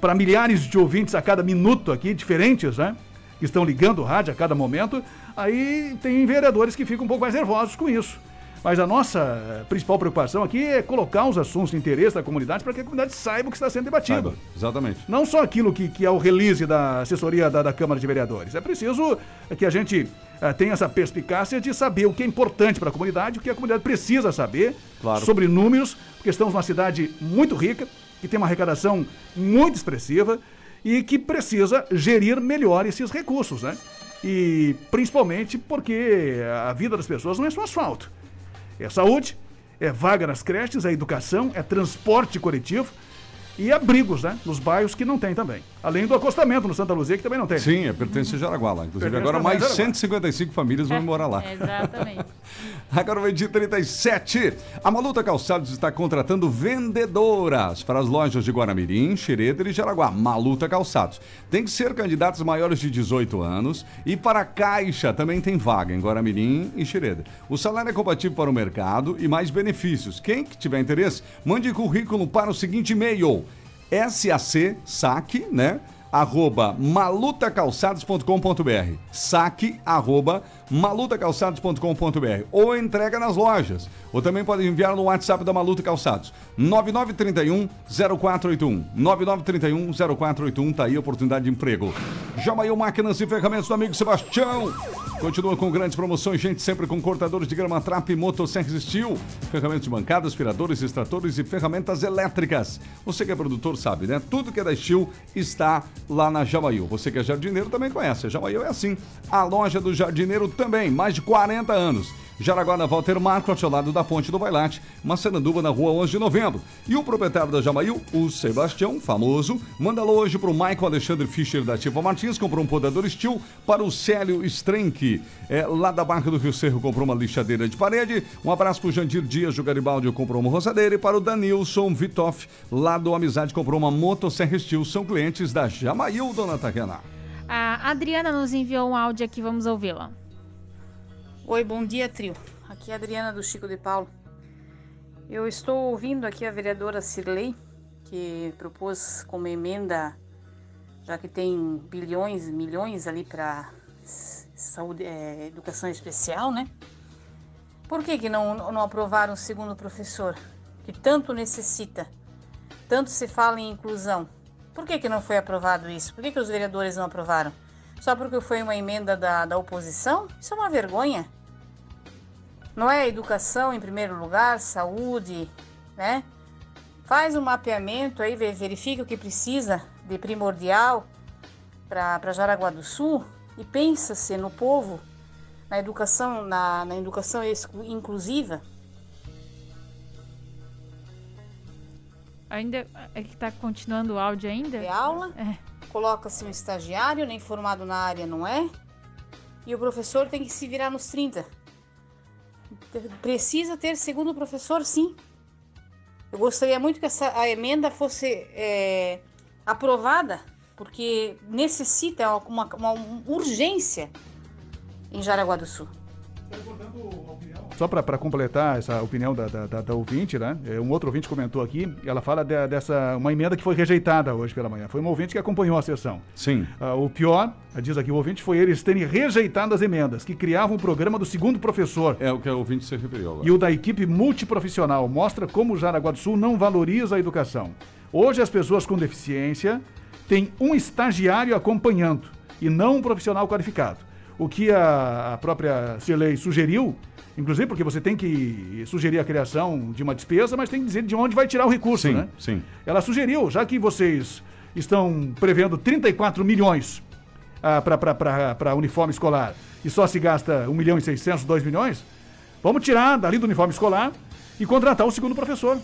Speaker 2: para milhares de ouvintes a cada minuto aqui, diferentes, né? Que estão ligando o rádio a cada momento. Aí tem vereadores que ficam um pouco mais nervosos com isso. Mas a nossa eh, principal preocupação aqui é colocar os assuntos de interesse da comunidade para que a comunidade saiba o que está sendo debatido. Saiba,
Speaker 1: exatamente.
Speaker 2: Não só aquilo que, que é o release da assessoria da, da Câmara de Vereadores. É preciso que a gente uh, tenha essa perspicácia de saber o que é importante para a comunidade, o que a comunidade precisa saber claro. sobre números, porque estamos numa cidade muito rica, que tem uma arrecadação muito expressiva e que precisa gerir melhor esses recursos, né? E principalmente porque a vida das pessoas não é só asfalto. É saúde, é vaga nas creches, é educação, é transporte coletivo e abrigos, né? Nos bairros que não tem também. Além do acostamento no Santa Luzia, que também não tem.
Speaker 1: Sim, é, pertence a Jaraguá lá. Inclusive, pertence agora mais 155 famílias vão morar lá.
Speaker 3: Exatamente.
Speaker 1: agora vai de 37. A Maluta Calçados está contratando vendedoras para as lojas de Guaramirim, Xereder e Jaraguá. Maluta Calçados. Tem que ser candidatos maiores de 18 anos e para a Caixa também tem vaga em Guaramirim e Xereder. O salário é compatível para o mercado e mais benefícios. Quem que tiver interesse, mande currículo para o seguinte e-mail SAC, saque, né? arroba malutacalçados.com.br. Saque arroba malutacalçados.com.br ou entrega nas lojas. Ou também pode enviar no WhatsApp da Maluta Calçados. 9931 0481. 9931 0481, tá aí a oportunidade de emprego. Jamaiu Máquinas e Ferramentas do amigo Sebastião. Continua com grandes promoções, gente, sempre com cortadores de grama trap, motosserras Steel, ferramentas de bancada, aspiradores, extratores e ferramentas elétricas. Você que é produtor sabe, né? Tudo que é da Steel está lá na Jamaiu. Você que é jardineiro também conhece. A Jamaiu é assim. A loja do jardineiro também, mais de 40 anos. Jaraguá na Walter Marco, ao lado da Ponte do Bailate, Massaranduba na rua 11 de novembro. E o proprietário da Jamaiu, o Sebastião, famoso, manda hoje para o Michael Alexandre Fischer da Tifa Martins, comprou um podador Steel para o Célio Strenck, é, lá da Barca do Rio Cerro, comprou uma lixadeira de parede. Um abraço para o Jandir Dias, do Garibaldi, comprou uma roçadeira. E para o Danilson Vitoff, lá do Amizade, comprou uma motosserra Steel. São clientes da Jamaiu, dona Tatiana.
Speaker 3: A Adriana nos enviou um áudio aqui, vamos ouvi-la.
Speaker 12: Oi, bom dia, trio. Aqui é a Adriana do Chico de Paulo. Eu estou ouvindo aqui a vereadora Cirlei, que propôs como emenda, já que tem bilhões, milhões ali para saúde, é, educação especial, né? Por que, que não, não aprovaram o segundo professor, que tanto necessita? Tanto se fala em inclusão. Por que, que não foi aprovado isso? Por que, que os vereadores não aprovaram? Só porque foi uma emenda da, da oposição? Isso é uma vergonha. Não é educação em primeiro lugar, saúde, né? Faz um mapeamento aí, verifica o que precisa de primordial para Jaraguá do Sul e pensa-se no povo, na educação, na, na educação inclusiva.
Speaker 3: Ainda é que está continuando o áudio ainda?
Speaker 12: De aula, é. coloca-se um estagiário, nem formado na área não é, e o professor tem que se virar nos 30 Precisa ter segundo professor, sim. Eu gostaria muito que essa a emenda fosse é, aprovada, porque necessita uma, uma, uma urgência em Jaraguá do Sul.
Speaker 2: Só para completar essa opinião da, da, da, da, ouvinte, né? É, um outro ouvinte comentou aqui, ela fala de, dessa uma emenda que foi rejeitada hoje pela manhã. Foi um ouvinte que acompanhou a sessão.
Speaker 1: Sim.
Speaker 2: Uh, o pior, diz aqui o ouvinte, foi eles terem rejeitado as emendas que criavam o programa do segundo professor.
Speaker 1: É o que o ouvinte se referiu agora.
Speaker 2: E o da equipe multiprofissional mostra como o Jaraguá do Sul não valoriza a educação. Hoje as pessoas com deficiência têm um estagiário acompanhando e não um profissional qualificado. O que a, a própria Cirlei sugeriu Inclusive porque você tem que sugerir a criação de uma despesa, mas tem que dizer de onde vai tirar o recurso,
Speaker 1: sim,
Speaker 2: né?
Speaker 1: Sim.
Speaker 2: Ela sugeriu, já que vocês estão prevendo 34 milhões ah, para uniforme escolar e só se gasta 1 milhão e 600, 2 milhões, vamos tirar dali do uniforme escolar e contratar o segundo professor.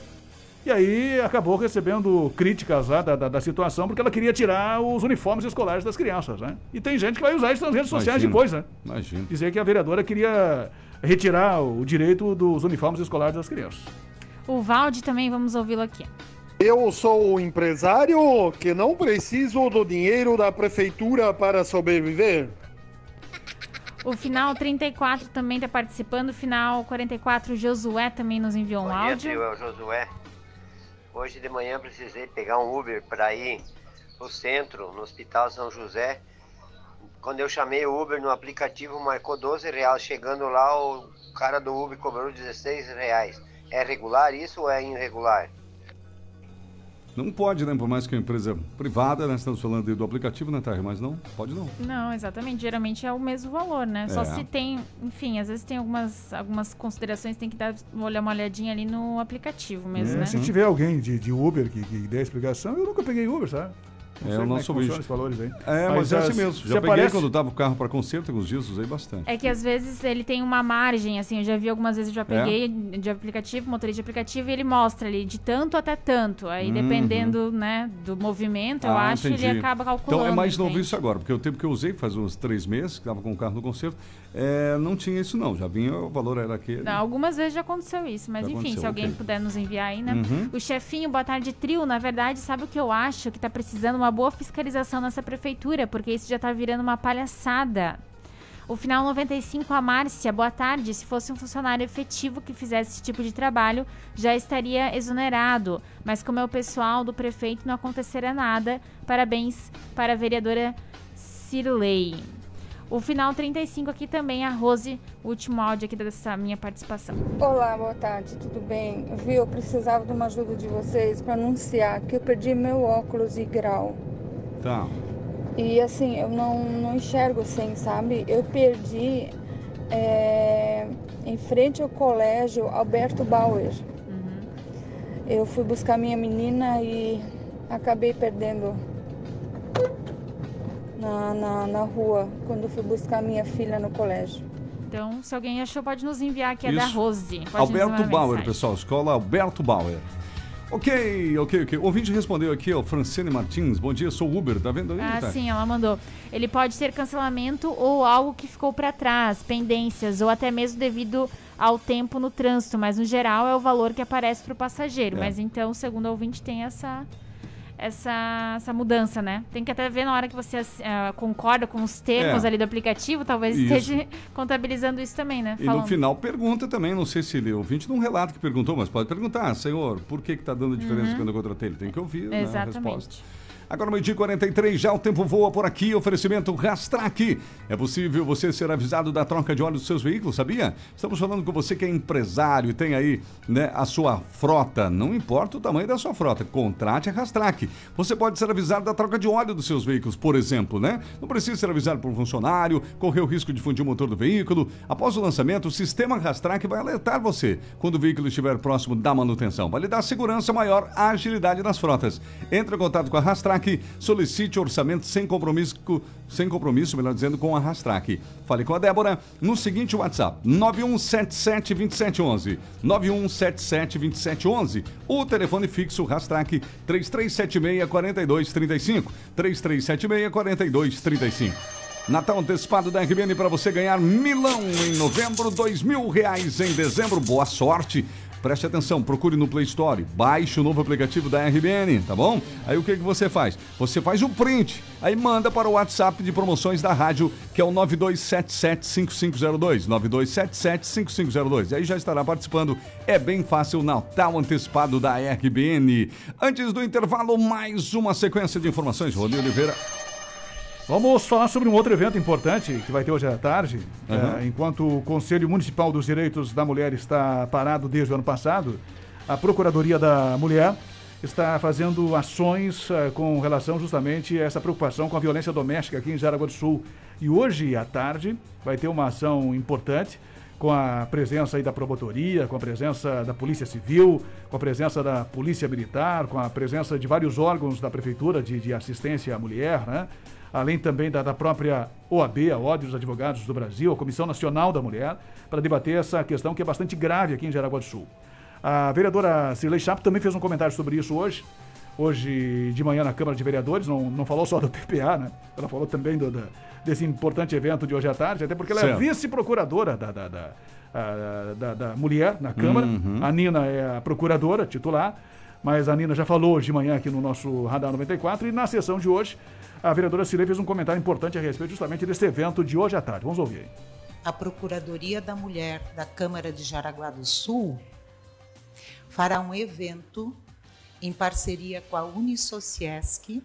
Speaker 2: E aí acabou recebendo críticas lá, da, da, da, situação, porque ela queria tirar os uniformes escolares das crianças, né? E tem gente que vai usar isso nas redes sociais
Speaker 1: Imagina.
Speaker 2: depois, né?
Speaker 1: Imagina.
Speaker 2: Dizer que a vereadora queria retirar o direito dos uniformes escolares das crianças.
Speaker 3: O Valde também, vamos ouvi-lo aqui.
Speaker 13: Eu sou um empresário que não preciso do dinheiro da prefeitura para sobreviver.
Speaker 3: O final 34 também está participando. O final 44, Josué também nos enviou um
Speaker 14: Bom
Speaker 3: áudio.
Speaker 14: Dia, é o Josué. Hoje de manhã precisei pegar um Uber para ir no centro, no Hospital São José quando eu chamei o Uber no aplicativo, marcou 12 reais. Chegando lá, o cara do Uber cobrou 16 reais. É regular isso ou é irregular?
Speaker 1: Não pode, né? Por mais que é uma empresa privada, né? Estamos falando do aplicativo, né, Tarre? Mas não, pode não.
Speaker 3: Não, exatamente. Geralmente é o mesmo valor, né? Só
Speaker 1: É.
Speaker 3: se tem, enfim, às vezes tem algumas, algumas considerações, tem que dar, olhar uma olhadinha ali no aplicativo mesmo,
Speaker 2: É,
Speaker 3: né?
Speaker 2: Se tiver alguém de, de Uber que, que dê a explicação, eu nunca peguei Uber, sabe? Não
Speaker 1: É o
Speaker 2: como
Speaker 1: nosso bicho.
Speaker 2: valores aí.
Speaker 1: É, mas, é
Speaker 2: as-
Speaker 1: assim mesmo.
Speaker 2: se
Speaker 1: Já peguei
Speaker 2: aparece-
Speaker 1: quando dava o carro para conserto, alguns dias usei bastante.
Speaker 3: É que às vezes ele tem uma margem, assim, eu já vi algumas vezes, eu já
Speaker 1: É?
Speaker 3: peguei de aplicativo, motorista de aplicativo, e ele mostra ali de tanto até tanto. Aí
Speaker 1: Uhum.
Speaker 3: dependendo, né, do movimento, eu
Speaker 1: Ah,
Speaker 3: acho,
Speaker 1: entendi.
Speaker 3: ele acaba calculando.
Speaker 1: Então é mais novo isso agora, porque o tempo que eu usei, faz uns três meses, que estava com o carro no conserto, é, não tinha isso não. Já vinha, o valor era aquele.
Speaker 3: Não, algumas vezes já aconteceu isso, mas
Speaker 1: Já
Speaker 3: enfim, se alguém
Speaker 1: ok.
Speaker 3: puder nos enviar aí, né?
Speaker 1: Uhum.
Speaker 3: O chefinho, boa tarde, trio. Na verdade, sabe o que eu acho? Que tá precisando uma boa fiscalização nessa prefeitura, porque isso já tá virando uma palhaçada. O final 95, a Márcia, boa tarde. Se fosse um funcionário efetivo que fizesse esse tipo de trabalho, já estaria exonerado. Mas como é o pessoal do prefeito, não acontecerá nada. Parabéns para a vereadora Cirlei. O final 35 aqui também, a Rose, o último áudio aqui dessa minha participação.
Speaker 15: Olá, boa tarde, tudo bem? Viu, eu precisava de uma ajuda de vocês para anunciar que eu perdi meu óculos e grau.
Speaker 1: Tá.
Speaker 15: E assim, eu não, não enxergo assim, sabe? Eu perdi é, em frente ao colégio Alberto Bauer. Uhum. Eu fui buscar minha menina e acabei perdendo na, na, na rua quando fui buscar minha filha no colégio.
Speaker 3: Então, se alguém achou, pode nos enviar aqui, é da Rose. Pode
Speaker 1: Alberto Bauer, mensagem. pessoal, escola Alberto Bauer. Ok, ok, ok. O ouvinte respondeu aqui, ó, Francine Martins. Bom dia, sou Uber, tá vendo aí?
Speaker 3: Ah,
Speaker 1: tá?
Speaker 3: sim, ela mandou. Ele pode ser cancelamento ou algo que ficou para trás, pendências, ou até mesmo devido ao tempo no trânsito, mas no geral é o valor que aparece para o passageiro. É. Mas então, segundo o ouvinte, tem essa essa, essa mudança, né? Tem que até ver na hora que você uh, concorda com os termos é. ali do aplicativo, talvez isso. esteja contabilizando isso também, né?
Speaker 1: E no final pergunta também, não sei se ele, ouvinte não relata que perguntou, mas pode perguntar, senhor, por que está dando diferença uhum. quando eu contratei? Ele tem que ouvir né, a resposta. Agora, meio-dia 43, já o tempo voa por aqui. Oferecimento Rastrac. É possível você ser avisado da troca de óleo dos seus veículos, sabia? Estamos falando com você que é empresário e tem aí né, a sua frota. Não importa o tamanho da sua frota, contrate a Rastrac. Você pode ser avisado da troca de óleo dos seus veículos, por exemplo, né? Não precisa ser avisado por um funcionário, correr o risco de fundir o motor do veículo. Após o lançamento, o sistema Rastrac vai alertar você quando o veículo estiver próximo da manutenção. Vai lhe dar segurança maior, agilidade nas frotas. Entre em contato com a Rastrac Rastrac. Solicite orçamento sem compromisso, sem compromisso, melhor dizendo, com a Rastrac. Fale com a Débora no seguinte WhatsApp: 9177 2711. 9177 2711. O telefone fixo Rastrac 3376 4235. 3376 4235. Natal antecipado da RBN para você ganhar milão em novembro, dois mil reais em dezembro. Boa sorte! Preste atenção, procure no Play Store, baixe o novo aplicativo da RBN, tá bom? Aí o que, que você faz? Você faz o print, aí manda para o WhatsApp de promoções da rádio, que é o 9277-5502. 9277-5502. E aí já estará participando. É bem fácil, Natal antecipado da RBN. Antes do intervalo, mais uma sequência de informações. Rodrigo Oliveira.
Speaker 2: Vamos falar sobre um outro evento importante que vai ter hoje à tarde. Uhum. É, enquanto o Conselho Municipal dos Direitos da Mulher está parado desde o ano passado, a Procuradoria da Mulher está fazendo ações uh, com relação justamente a essa preocupação com a violência doméstica aqui em Jaraguá do Sul. E hoje à tarde vai ter uma ação importante com a presença aí da promotoria, com a presença da Polícia Civil, com a presença da Polícia Militar, com a presença de vários órgãos da Prefeitura de, de assistência à mulher, né? além também da, da própria OAB, a Ordem dos Advogados do Brasil, a Comissão Nacional da Mulher, para debater essa questão que é bastante grave aqui em Jaraguá do Sul. A vereadora Cirlei Chapo também fez um comentário sobre isso hoje, hoje de manhã na Câmara de Vereadores, não, não falou só do PPA, né? Ela falou também do, do, desse importante evento de hoje à tarde, até porque ela é certo. é vice-procuradora da, da, da, da, da, mulher na Câmara. Uhum. A Nina é a procuradora titular, mas a Nina já falou hoje de manhã aqui no nosso Radar 94 e na sessão de hoje a vereadora Cilei fez um comentário importante a respeito justamente desse evento de hoje à tarde. Vamos ouvir aí.
Speaker 6: A Procuradoria da Mulher da Câmara de Jaraguá do Sul fará um evento em parceria com a Unisociesc,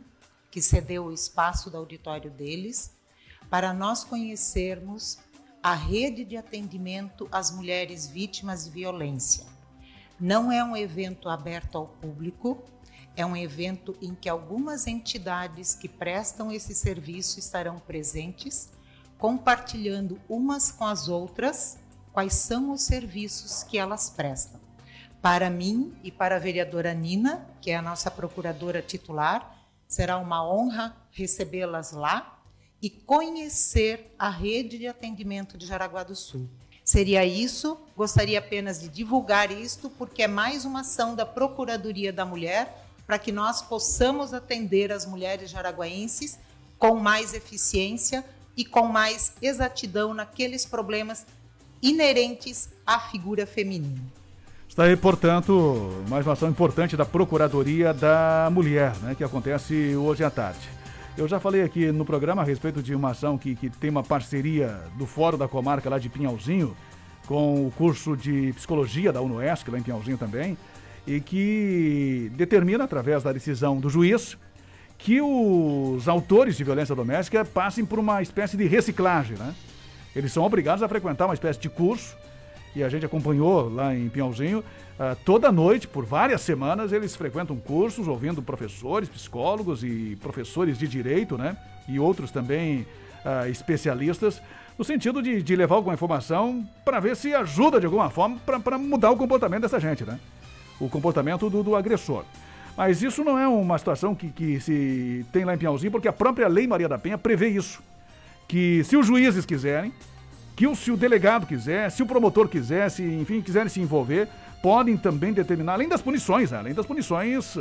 Speaker 6: que cedeu o espaço do auditório deles, para nós conhecermos a rede de atendimento às mulheres vítimas de violência. Não é um evento aberto ao público, é um evento em que algumas entidades que prestam esse serviço estarão presentes, compartilhando umas com as outras quais são os serviços que elas prestam. Para mim e para a vereadora Nina, que é a nossa procuradora titular, será uma honra recebê-las lá e conhecer a rede de atendimento de Jaraguá do Sul. Seria isso, gostaria apenas de divulgar isto, porque é mais uma ação da Procuradoria da Mulher para que nós possamos atender as mulheres jaraguaenses com mais eficiência e com mais exatidão naqueles problemas inerentes à figura feminina.
Speaker 2: Está aí, portanto, mais uma ação importante da Procuradoria da Mulher, né, que acontece hoje à tarde. Eu já falei aqui no programa a respeito de uma ação que, que tem uma parceria do Fórum da Comarca lá de Pinhalzinho, com o curso de Psicologia da UNOESC, lá em Pinhalzinho também, e que determina, através da decisão do juiz, que os autores de violência doméstica passem por uma espécie de reciclagem, né? Eles são obrigados a frequentar uma espécie de curso, e a gente acompanhou lá em Pinhalzinho, uh, toda noite, por várias semanas, eles frequentam cursos, ouvindo professores, psicólogos e professores de direito, né? E outros também uh, especialistas, no sentido de, de levar alguma informação para ver se ajuda de alguma forma para mudar o comportamento dessa gente, né? O comportamento do, do agressor. Mas isso não é uma situação que, que se tem lá em Pinhalzinho, porque a própria Lei Maria da Penha prevê isso. Que se os juízes quiserem, que o, se o delegado quiser, se o promotor quiser, se, enfim, quiserem se envolver, podem também determinar, além das punições, né? além das punições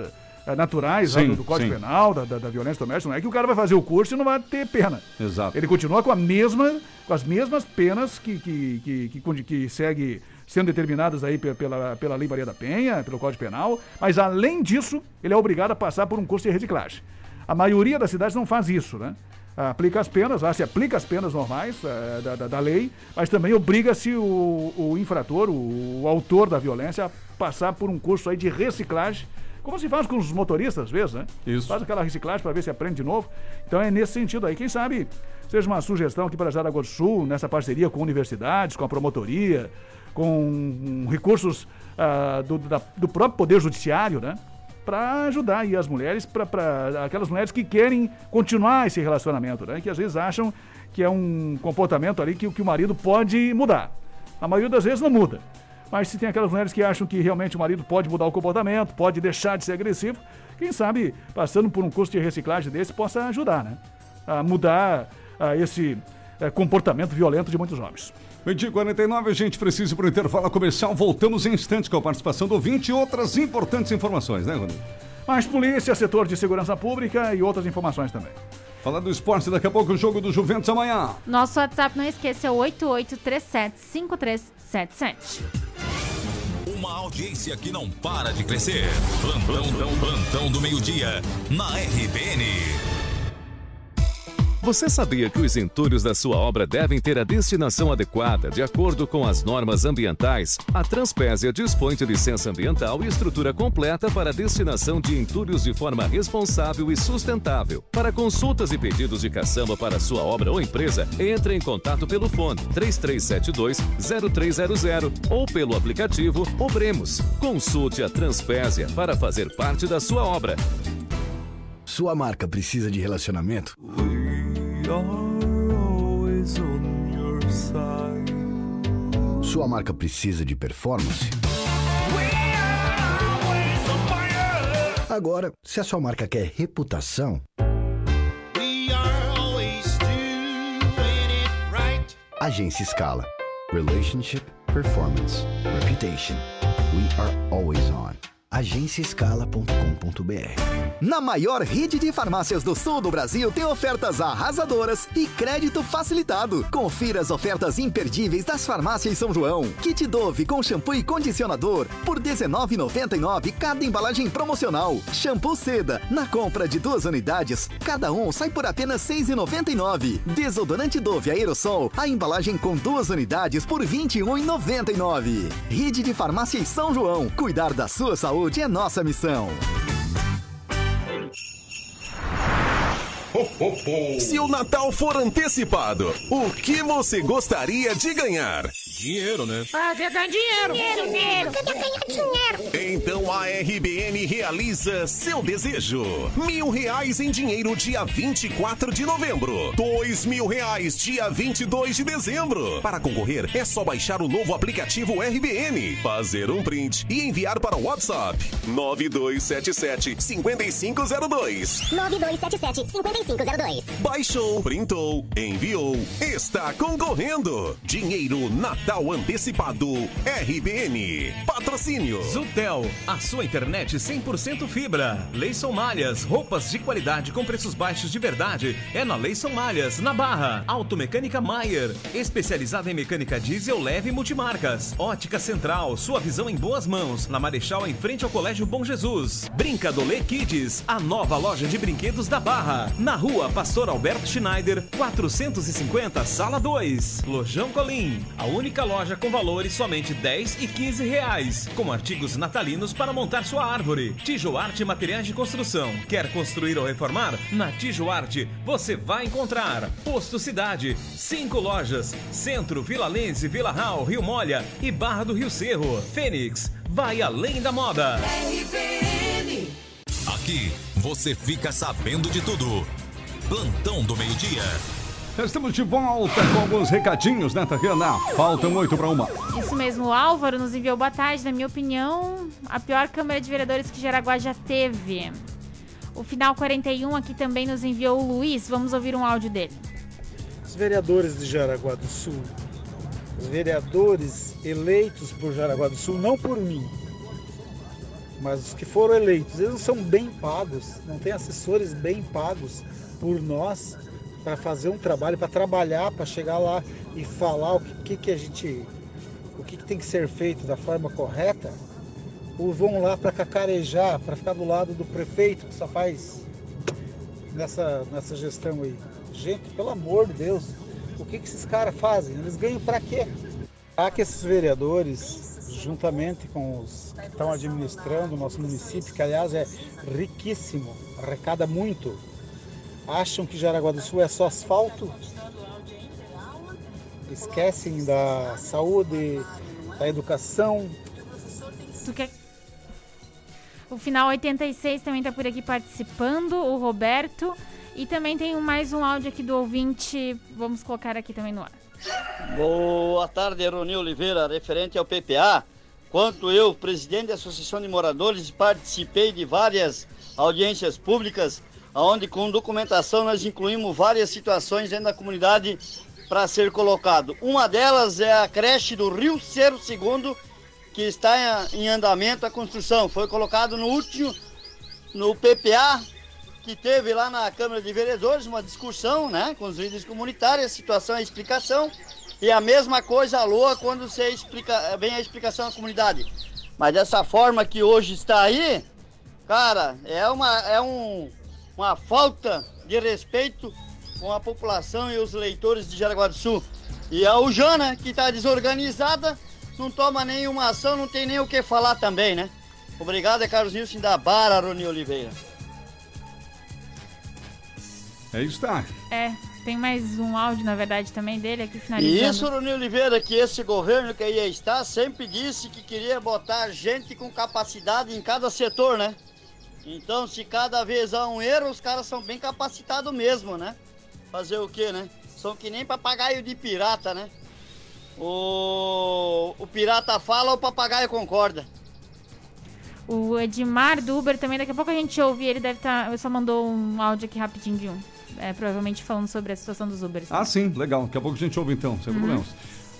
Speaker 2: é, naturais sim, do, do, Código sim. Penal, da, da, da, violência doméstica, não é que o cara vai fazer o curso e não vai ter pena.
Speaker 1: Exato.
Speaker 2: Ele continua com a mesma, com as mesmas penas que, que, que, que, que segue sendo determinadas aí pela, pela Lei Maria da Penha, pelo Código Penal, mas além disso, ele é obrigado a passar por um curso de reciclagem. A maioria das cidades não faz isso, né? Aplica as penas, lá se aplica as penas normais uh, da, da, da, lei, mas também obriga-se o, o, infrator, o, o, autor da violência, a passar por um curso aí de reciclagem, como se faz com os motoristas às vezes, né?
Speaker 1: Isso.
Speaker 2: Faz aquela reciclagem para ver se aprende de novo. Então é nesse sentido aí. Quem sabe seja uma sugestão aqui para Jaraguá do Sul, nessa parceria com universidades, com a promotoria, com recursos uh, do, da, do próprio Poder Judiciário, né? Para ajudar aí as mulheres, para aquelas mulheres que querem continuar esse relacionamento, né? Que às vezes acham que é um comportamento ali que, que o marido pode mudar. A maioria das vezes não muda. Mas se tem aquelas mulheres que acham que realmente o marido pode mudar o comportamento, pode deixar de ser agressivo, quem sabe passando por um curso de reciclagem desse possa ajudar, né? A mudar a esse eh, comportamento violento de muitos homens.
Speaker 1: Meio-dia 49, a gente precisa para o intervalo comercial. Voltamos em instantes com a participação do ouvinte e outras importantes informações, né, Rodrigo?
Speaker 2: Mais polícia, setor de segurança pública e outras informações também.
Speaker 1: Falar do esporte, daqui a pouco o jogo do Juventus amanhã.
Speaker 3: Nosso WhatsApp, não esqueça, é 88375377.
Speaker 16: Uma audiência que não para de crescer. Plantão, plantão, plantão do meio-dia na RBN.
Speaker 17: Você sabia que os entulhos da sua obra devem ter a destinação adequada de acordo com as normas ambientais? A Transpésia dispõe de licença ambiental e estrutura completa para a destinação de entulhos de forma responsável e sustentável. Para consultas e pedidos de caçamba para sua obra ou empresa, entre em contato pelo fone 3372-0300 ou pelo aplicativo Obremos. Consulte a Transpésia para fazer parte da sua obra.
Speaker 18: Sua marca precisa de relacionamento? Sua marca precisa de performance? Agora, se a sua marca quer reputação, Agência Escala. Relationship, Performance, Reputation. We are always on agenciaescala.com.br.
Speaker 19: Na maior rede de farmácias do sul do Brasil tem ofertas arrasadoras e crédito facilitado. Confira as ofertas imperdíveis das farmácias São João. Kit Dove com shampoo e condicionador por R$19,99 cada embalagem promocional. Shampoo Seda, na compra de duas unidades, cada um sai por apenas R$6,99. Desodorante Dove Aerosol, a embalagem com duas unidades por R$21,99. Rede de farmácias São João. Cuidar da sua saúde saúde é nossa missão.
Speaker 16: Se o Natal for antecipado, o que você gostaria de ganhar?
Speaker 20: Dinheiro, né?
Speaker 21: Ah, quer ganhar dinheiro.
Speaker 22: Dinheiro, dinheiro. Quer ganhar dinheiro.
Speaker 16: Então a RBN realiza seu desejo. Mil reais em dinheiro dia 24 de novembro. Dois mil reais dia 22 de dezembro. Para concorrer, é só baixar o novo aplicativo RBN, fazer um print e enviar para o WhatsApp 9277 5502.
Speaker 22: 9277 5502.
Speaker 16: Baixou, printou, enviou. Está concorrendo. Dinheiro Natal antecipado RBN. Patrocínio.
Speaker 20: Zutel, a sua internet 100% fibra. Leison Malhas, roupas de qualidade com preços baixos de verdade. É na Leison Malhas, na Barra. Automecânica Maier, especializada em mecânica diesel leve e multimarcas. Ótica Central, sua visão em boas mãos. Na Marechal, em frente ao Colégio Bom Jesus. Brincadolê Kids, a nova loja de brinquedos da Barra. Na rua Pastor Alberto Schneider, 450, sala 2. Lojão Colim, a única loja com valores somente 10 e 15 reais. Com artigos natalinos para montar sua árvore. Tijoarte Materiais de Construção. Quer construir ou reformar? Na Tijoarte você vai encontrar. Posto Cidade, cinco lojas. Centro, Vila Lense, Vila Real, Rio Molha e Barra do Rio Cerro. Fênix, vai além da moda.
Speaker 17: Aqui você fica sabendo de tudo. Plantão do meio-dia.
Speaker 1: Estamos de volta com alguns recadinhos, né, Tatiana? Faltam oito para uma.
Speaker 3: Isso mesmo, o Álvaro nos enviou boa tarde. Na minha opinião, a pior Câmara de Vereadores que Jaraguá já teve. O final 41 aqui também nos enviou o Luiz. Vamos ouvir um áudio dele.
Speaker 21: Os vereadores de Jaraguá do Sul, os vereadores eleitos por Jaraguá do Sul, não por mim, mas os que foram eleitos, eles não são bem pagos, não tem assessores bem pagos por nós para fazer um trabalho, para trabalhar, para chegar lá e falar o que, que, a gente, o que, que tem que ser feito da forma correta, ou vão lá para cacarejar, para ficar do lado do prefeito que só faz nessa, nessa gestão aí. Gente, pelo amor de Deus, o que, que esses caras fazem? Eles ganham para quê? Há que esses vereadores, juntamente com os que estão administrando o nosso município, que aliás é riquíssimo, arrecada muito, acham que Jaraguá do Sul é só asfalto, esquecem da saúde, da educação.
Speaker 3: Tu quer... O final 86 também está por aqui participando, o Roberto. E também tem mais um áudio aqui do ouvinte, vamos colocar aqui também no ar.
Speaker 23: Boa tarde, Rony Oliveira, referente ao PPA. Quanto eu, presidente da Associação de Moradores, participei de várias audiências públicas, onde com documentação nós incluímos várias situações dentro da comunidade para ser colocado. Uma delas é a creche do Rio Cerro Segundo, que está em andamento a construção. Foi colocado no último, no PPA, que teve lá na Câmara de Vereadores uma discussão, né, com os líderes comunitários, situação e explicação. E a mesma coisa a quando você explica, vem a explicação à comunidade. Mas dessa forma que hoje está aí, cara, é uma, é um, uma falta de respeito com a população e os leitores de Jaraguá do Sul. E a Ujana, que está desorganizada, não toma nenhuma ação, não tem nem o que falar também, né? Obrigado, é Carlos Nilson da Bara, Rony Oliveira.
Speaker 1: É isso, tá?
Speaker 3: É, tem mais um áudio, na verdade, também dele aqui finalizando.
Speaker 23: E isso, Rony Oliveira, que esse governo que ia estar sempre disse que queria botar gente com capacidade em cada setor, né? Então, se cada vez há um erro, os caras são bem capacitados mesmo, né? Fazer o quê, né? São que nem papagaio de pirata, né? O, o pirata fala, o papagaio concorda.
Speaker 3: O Edmar do Uber também, daqui a pouco a gente ouve, ele deve estar. Tá, só mandou um áudio aqui rapidinho de um. É, provavelmente falando sobre a situação dos Ubers.
Speaker 1: Ah, sim, legal. Daqui a pouco a gente ouve então, sem uhum. problemas.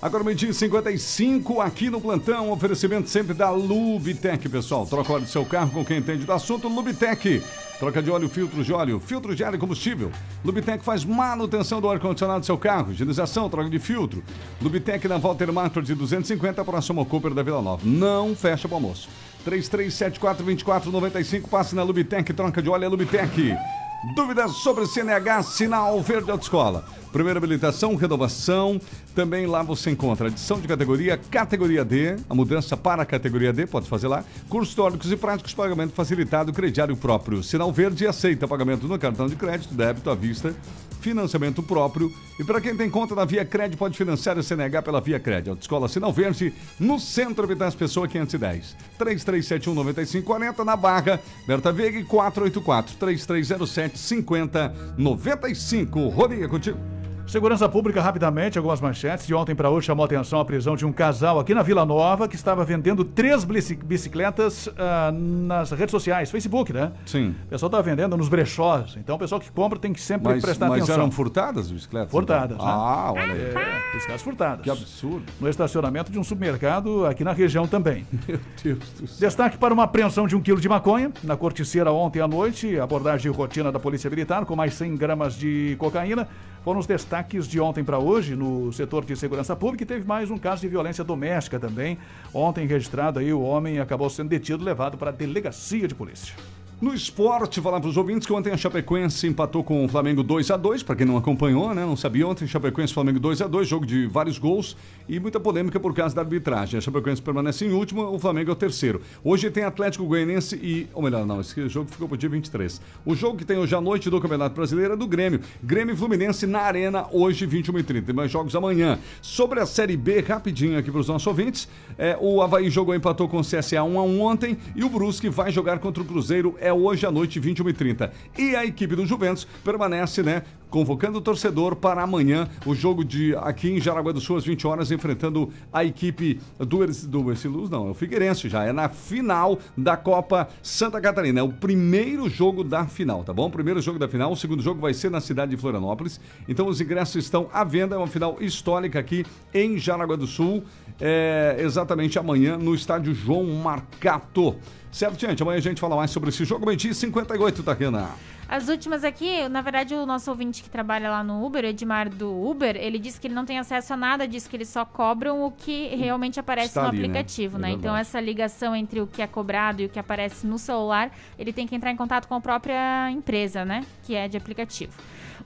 Speaker 1: Agora, meio-dia 55 aqui no plantão. Oferecimento sempre da Lubitec, pessoal. Troca óleo do seu carro com quem entende do assunto. Lubitec. Troca de óleo, filtro de óleo, filtro de ar e combustível. Lubitec faz manutenção do ar-condicionado do seu carro, higienização, troca de filtro. Lubitec na Walter Matos de 250, próximo ao Cooper da Vila Nova. Não fecha o almoço. 33742495, passe na Lubitec, troca de óleo é Lubitec. Dúvidas sobre CNH, Sinal Verde Autoescola. Primeira habilitação, renovação. Também lá você encontra adição de categoria, categoria D, a mudança para a categoria D, pode fazer lá. Cursos teóricos e práticos, pagamento facilitado, crediário próprio. Sinal Verde aceita pagamento no cartão de crédito, débito à vista financiamento próprio. E para quem tem conta na Via Cred, pode financiar a CNH pela Via Cred. Autoescola Sinal Verde, no centro Habitats Pessoa 510. 3371 9540 na Barra, Berta Veiga 484 3307 5095. Rodia contigo.
Speaker 2: Segurança Pública, rapidamente, algumas manchetes. De ontem para hoje chamou atenção a prisão de um casal aqui na Vila Nova que estava vendendo três bicicletas uh, nas redes sociais, Facebook, né?
Speaker 1: Sim.
Speaker 2: O pessoal estava vendendo nos brechós. Então o pessoal que compra tem que sempre
Speaker 1: mas,
Speaker 2: prestar
Speaker 1: mas
Speaker 2: atenção.
Speaker 1: Mas eram furtadas as bicicletas?
Speaker 2: Furtadas. Então?
Speaker 1: Né? Ah, olha aí.
Speaker 2: É, Piscadas furtadas.
Speaker 1: Que absurdo.
Speaker 2: No estacionamento de um supermercado aqui na região também.
Speaker 1: Meu Deus do céu.
Speaker 2: Destaque para uma apreensão de um quilo de maconha na corticeira ontem à noite. Abordagem rotina da Polícia Militar com mais 100 gramas de cocaína. Foram os destaques de ontem para hoje no setor de segurança pública e teve mais um caso de violência doméstica também. Ontem registrado aí, o homem acabou sendo detido e levado para a delegacia de polícia.
Speaker 1: No esporte, falar para os ouvintes que ontem a Chapecoense empatou com o Flamengo 2 a 2 para quem não acompanhou, né? Não sabia ontem, Chapecoense Flamengo 2 a 2 jogo de vários gols e muita polêmica por causa da arbitragem. A Chapecoense permanece em último, o Flamengo é o terceiro. Hoje tem Atlético Goianiense e, ou melhor, não, esse jogo ficou para o dia 23. O jogo que tem hoje à noite do Campeonato Brasileiro é do Grêmio. Grêmio Fluminense na Arena hoje 21h30. Tem mais jogos amanhã. Sobre a Série B, rapidinho aqui para os nossos ouvintes, é, o Havaí jogou empatou com o CSA 1 a 1 ontem e o Brusque vai jogar contra o Cruzeiro é hoje à noite 21h30. E a equipe do Juventus permanece, né, convocando o torcedor para amanhã o jogo de aqui em Jaraguá do Sul às 20 horas enfrentando a equipe do do não, é o Figueirense já, é na final da Copa Santa Catarina, é o primeiro jogo da final, tá bom? Primeiro jogo da final, o segundo jogo vai ser na cidade de Florianópolis. Então os ingressos estão à venda, é uma final histórica aqui em Jaraguá do Sul, é, exatamente amanhã no estádio João Marcato. Certo, gente? Amanhã a gente fala mais sobre esse jogo. Meio-dia e 58, Tariana.
Speaker 3: As últimas aqui, na verdade, o nosso ouvinte que trabalha lá no Uber, Edmar do Uber, ele disse que ele não tem acesso a nada, diz que eles só cobram o que realmente aparece
Speaker 1: Está
Speaker 3: no
Speaker 1: ali, né?
Speaker 3: aplicativo,
Speaker 1: É
Speaker 3: né? Então,
Speaker 1: verdade.
Speaker 3: essa ligação entre o que é cobrado e o que aparece no celular, ele tem que entrar em contato com a própria empresa, né? Que é de aplicativo.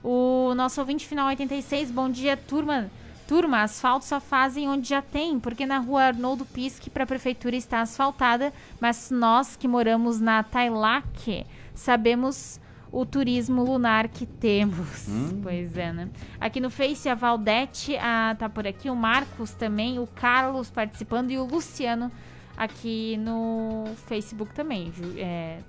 Speaker 3: O nosso ouvinte final 86, bom dia, turma. Turma, asfalto só fazem onde já tem, porque na rua Arnoldo Pisque para a prefeitura está asfaltada, mas nós que moramos na Tailac sabemos o turismo lunar que temos. Pois é, né? Aqui no Face, a Valdete ah, tá por aqui, o Marcos também, o Carlos participando e o Luciano aqui no Facebook também, é.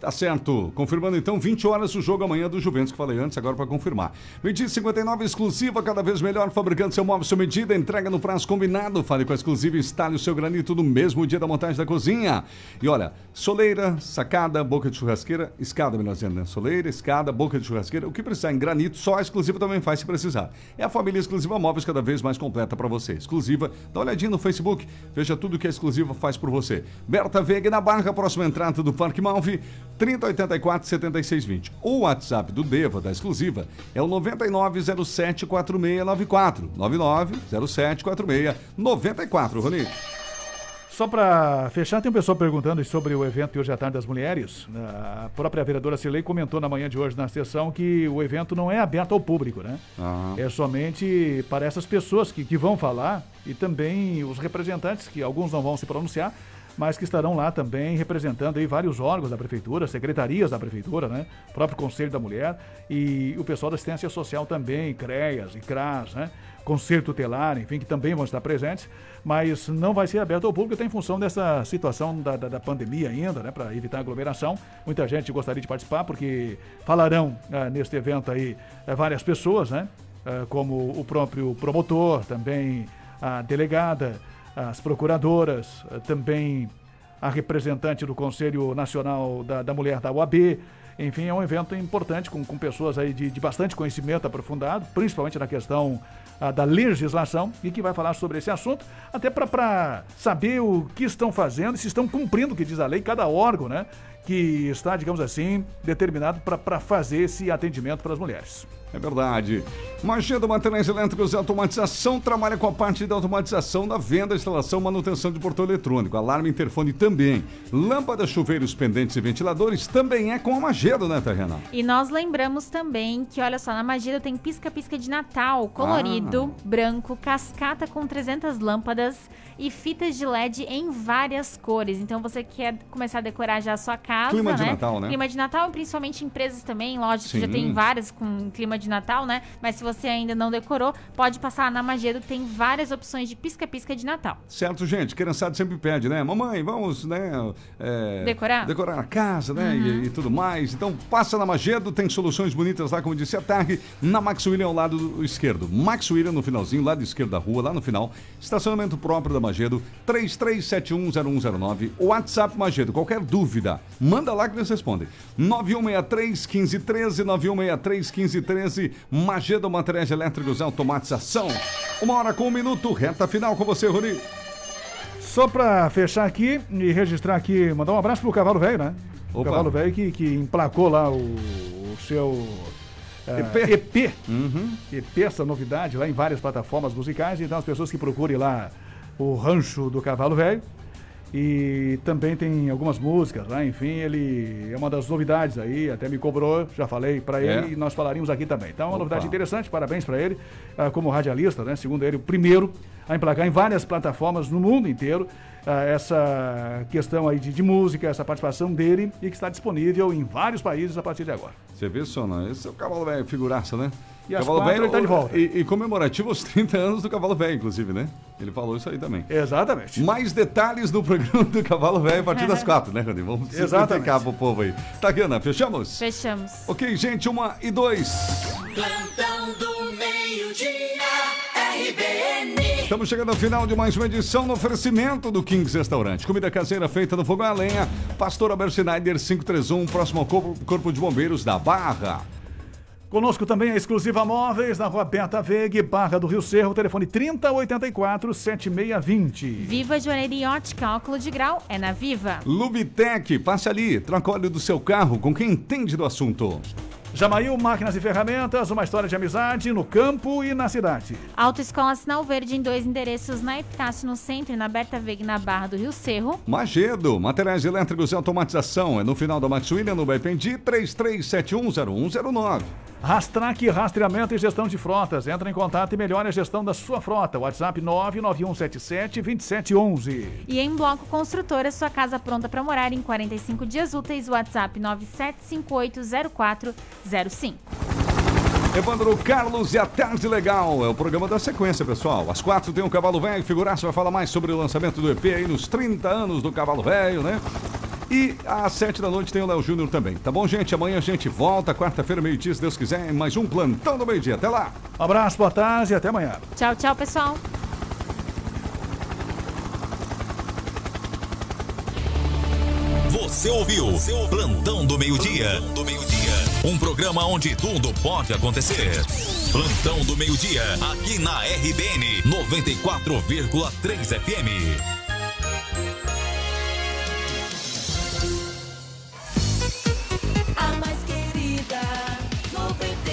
Speaker 1: Tá certo. Confirmando então, 20 horas o jogo amanhã do Juventus, que falei antes, agora para confirmar. Medida 59 exclusiva, cada vez melhor, fabricando seu móvel, sua medida, entrega no prazo combinado. Fale com a exclusiva e instale o seu granito no mesmo dia da montagem da cozinha. E olha, soleira, sacada, boca de churrasqueira, escada, melhor dizendo, né? Soleira, escada, boca de churrasqueira, o que precisar em granito, só a exclusiva também faz se precisar. É a família exclusiva móveis cada vez mais completa para você. Exclusiva, dá uma olhadinha no Facebook, veja tudo que a exclusiva faz por você. Berta Veiga na Barra, próxima entrada do Parque Malve, 3084 7620. O WhatsApp do Deva, da exclusiva, é o 9907 4694. 9907 4694, Rony.
Speaker 2: Só para fechar, tem um pessoal perguntando sobre o evento de hoje à tarde das mulheres. A própria vereadora Cirlei comentou na manhã de hoje na sessão que o evento não é aberto ao público, né? É somente para essas pessoas que, que vão falar e também os representantes, que alguns não vão se pronunciar, mas que estarão lá também representando aí vários órgãos da prefeitura, secretarias da prefeitura, né? O próprio Conselho da Mulher e o pessoal da assistência social também, CREAS e CRAS, né? Conselho Tutelar, enfim, que também vão estar presentes, mas não vai ser aberto ao público, até em função dessa situação da, da, da pandemia ainda, né, para evitar aglomeração. Muita gente gostaria de participar, porque falarão ah, neste evento aí eh, várias pessoas, né, ah, como o próprio promotor, também a delegada, as procuradoras, ah, também a representante do Conselho Nacional da, da Mulher da UAB. Enfim, é um evento importante com, com pessoas aí de, de bastante conhecimento aprofundado, principalmente na questão ah, da legislação, e que vai falar sobre esse assunto, até para saber o que estão fazendo, se estão cumprindo o que diz a lei, cada órgão, né? Que está, digamos assim, determinado para fazer esse atendimento para as mulheres.
Speaker 1: É verdade. Magia do Materiais Elétricos e Automatização trabalha com a parte da automatização da venda, instalação, manutenção de portão eletrônico, alarme, interfone também. Lâmpadas, chuveiros, pendentes e ventiladores também é com a Magedo, né, Terrena?
Speaker 3: E nós lembramos também que, olha só, na Magida tem pisca-pisca de Natal, colorido, branco, cascata com 300 lâmpadas e fitas de LED em várias cores. Então você quer começar a decorar já a sua casa,
Speaker 1: Clima de
Speaker 3: né?
Speaker 1: Natal, né?
Speaker 3: Clima de Natal, principalmente empresas também, lojas que já
Speaker 1: Sim.
Speaker 3: tem várias com clima de Natal, né? Mas se você ainda não decorou, pode passar na Magedo, tem várias opções de pisca-pisca de Natal.
Speaker 1: Certo, gente? Criançada sempre pede, né? Mamãe, vamos, né? é,
Speaker 3: Decorar?
Speaker 1: Decorar a casa, né?
Speaker 3: Uhum.
Speaker 1: E, e tudo mais. Então, passa na Magedo, tem soluções bonitas lá, como disse a Targ, na Max William ao lado do esquerdo. Max William no finalzinho, lado esquerdo da rua, lá no final. Estacionamento próprio da Magedo, 33710109. WhatsApp Magedo, qualquer dúvida, manda lá que eles respondem. 9163 1513, 9163 1513, Magedo Materiais Elétricos e Automatização. Uma hora com um minuto, reta final com você, Rony.
Speaker 2: Só pra fechar aqui e registrar aqui, mandar um abraço pro Cavalo Velho, né? O
Speaker 1: Opa.
Speaker 2: Cavalo Velho que, que emplacou lá o, o seu eh,
Speaker 1: EP.
Speaker 2: EP.
Speaker 1: Uhum.
Speaker 2: EP, essa novidade lá em várias plataformas musicais. Então as pessoas que procurem lá o Rancho do Cavalo Velho. E também tem algumas músicas lá, enfim, ele é uma das novidades aí, até me cobrou, já falei pra ele
Speaker 1: É.
Speaker 2: e nós falaríamos aqui também. Então é uma
Speaker 1: Opa.
Speaker 2: novidade interessante, parabéns pra ele, ah, como radialista, né? Segundo ele, o primeiro a emplacar em várias plataformas no mundo inteiro essa questão aí de, de música, essa participação dele e que está disponível em vários países a partir de agora.
Speaker 1: Você vê só, não? Esse é o cavalo velho, figuraça, né?
Speaker 2: E
Speaker 1: cavalo
Speaker 2: quatro
Speaker 1: velho
Speaker 2: ele tá de volta.
Speaker 1: E, e comemorativo aos 30 anos do cavalo velho, inclusive, né? Ele falou isso aí também.
Speaker 2: Exatamente.
Speaker 1: Mais detalhes no programa do cavalo velho a partir das quatro, né, Rony? Vamos
Speaker 2: Exatamente.
Speaker 1: simplificar pro povo aí. Taguana, fechamos?
Speaker 3: Fechamos.
Speaker 1: Ok, gente, uma e dois.
Speaker 24: Plantão do meio-dia, RBN.
Speaker 1: Estamos chegando ao final de mais uma edição no oferecimento do Kings Restaurante. Comida caseira feita no fogão a lenha. Pastor Albert Schneider 531, próximo ao Corpo, Corpo de Bombeiros da Barra.
Speaker 2: Conosco também a Exclusiva Móveis, na rua Beta Vegue, Barra do Rio Cerro, telefone 3084-7620.
Speaker 3: Viva Joalheria Ótica, óculos de grau, é na Viva.
Speaker 1: Lubitec, passe ali, troca óleo do seu carro com quem entende do assunto.
Speaker 2: Jamail Máquinas e Ferramentas, uma história de amizade no campo e na cidade.
Speaker 3: Autoescola Sinal Verde em dois endereços na Epitácio no centro e na Berta Veg na Barra do Rio Cerro.
Speaker 1: Magedo, materiais elétricos e automatização. É no final da Max William, no Baipendi, 33710109.
Speaker 2: Rastrac, rastreamento e gestão de frotas. Entra em contato e melhore a gestão da sua frota. WhatsApp 991772711.
Speaker 3: E em Bloco Construtora, sua casa pronta para morar em 45 dias úteis. WhatsApp 97580405.
Speaker 1: Evandro Carlos e a Tarde Legal. É o programa da sequência, pessoal. Às quatro tem o Cavalo Velho. Figuraça vai falar mais sobre o lançamento do EP aí nos 30 anos do Cavalo Velho, né? E às sete da noite tem o Léo Júnior também. Tá bom, gente? Amanhã a gente volta, quarta-feira, meio-dia, se Deus quiser, em mais um Plantão do Meio-Dia. Até lá!
Speaker 2: Um abraço, boa tarde e até amanhã.
Speaker 3: Tchau, tchau, pessoal.
Speaker 20: Você ouviu seu Plantão do Meio-Dia. Um programa onde tudo pode acontecer. Plantão do Meio-Dia, aqui na RBN 94,3 FM.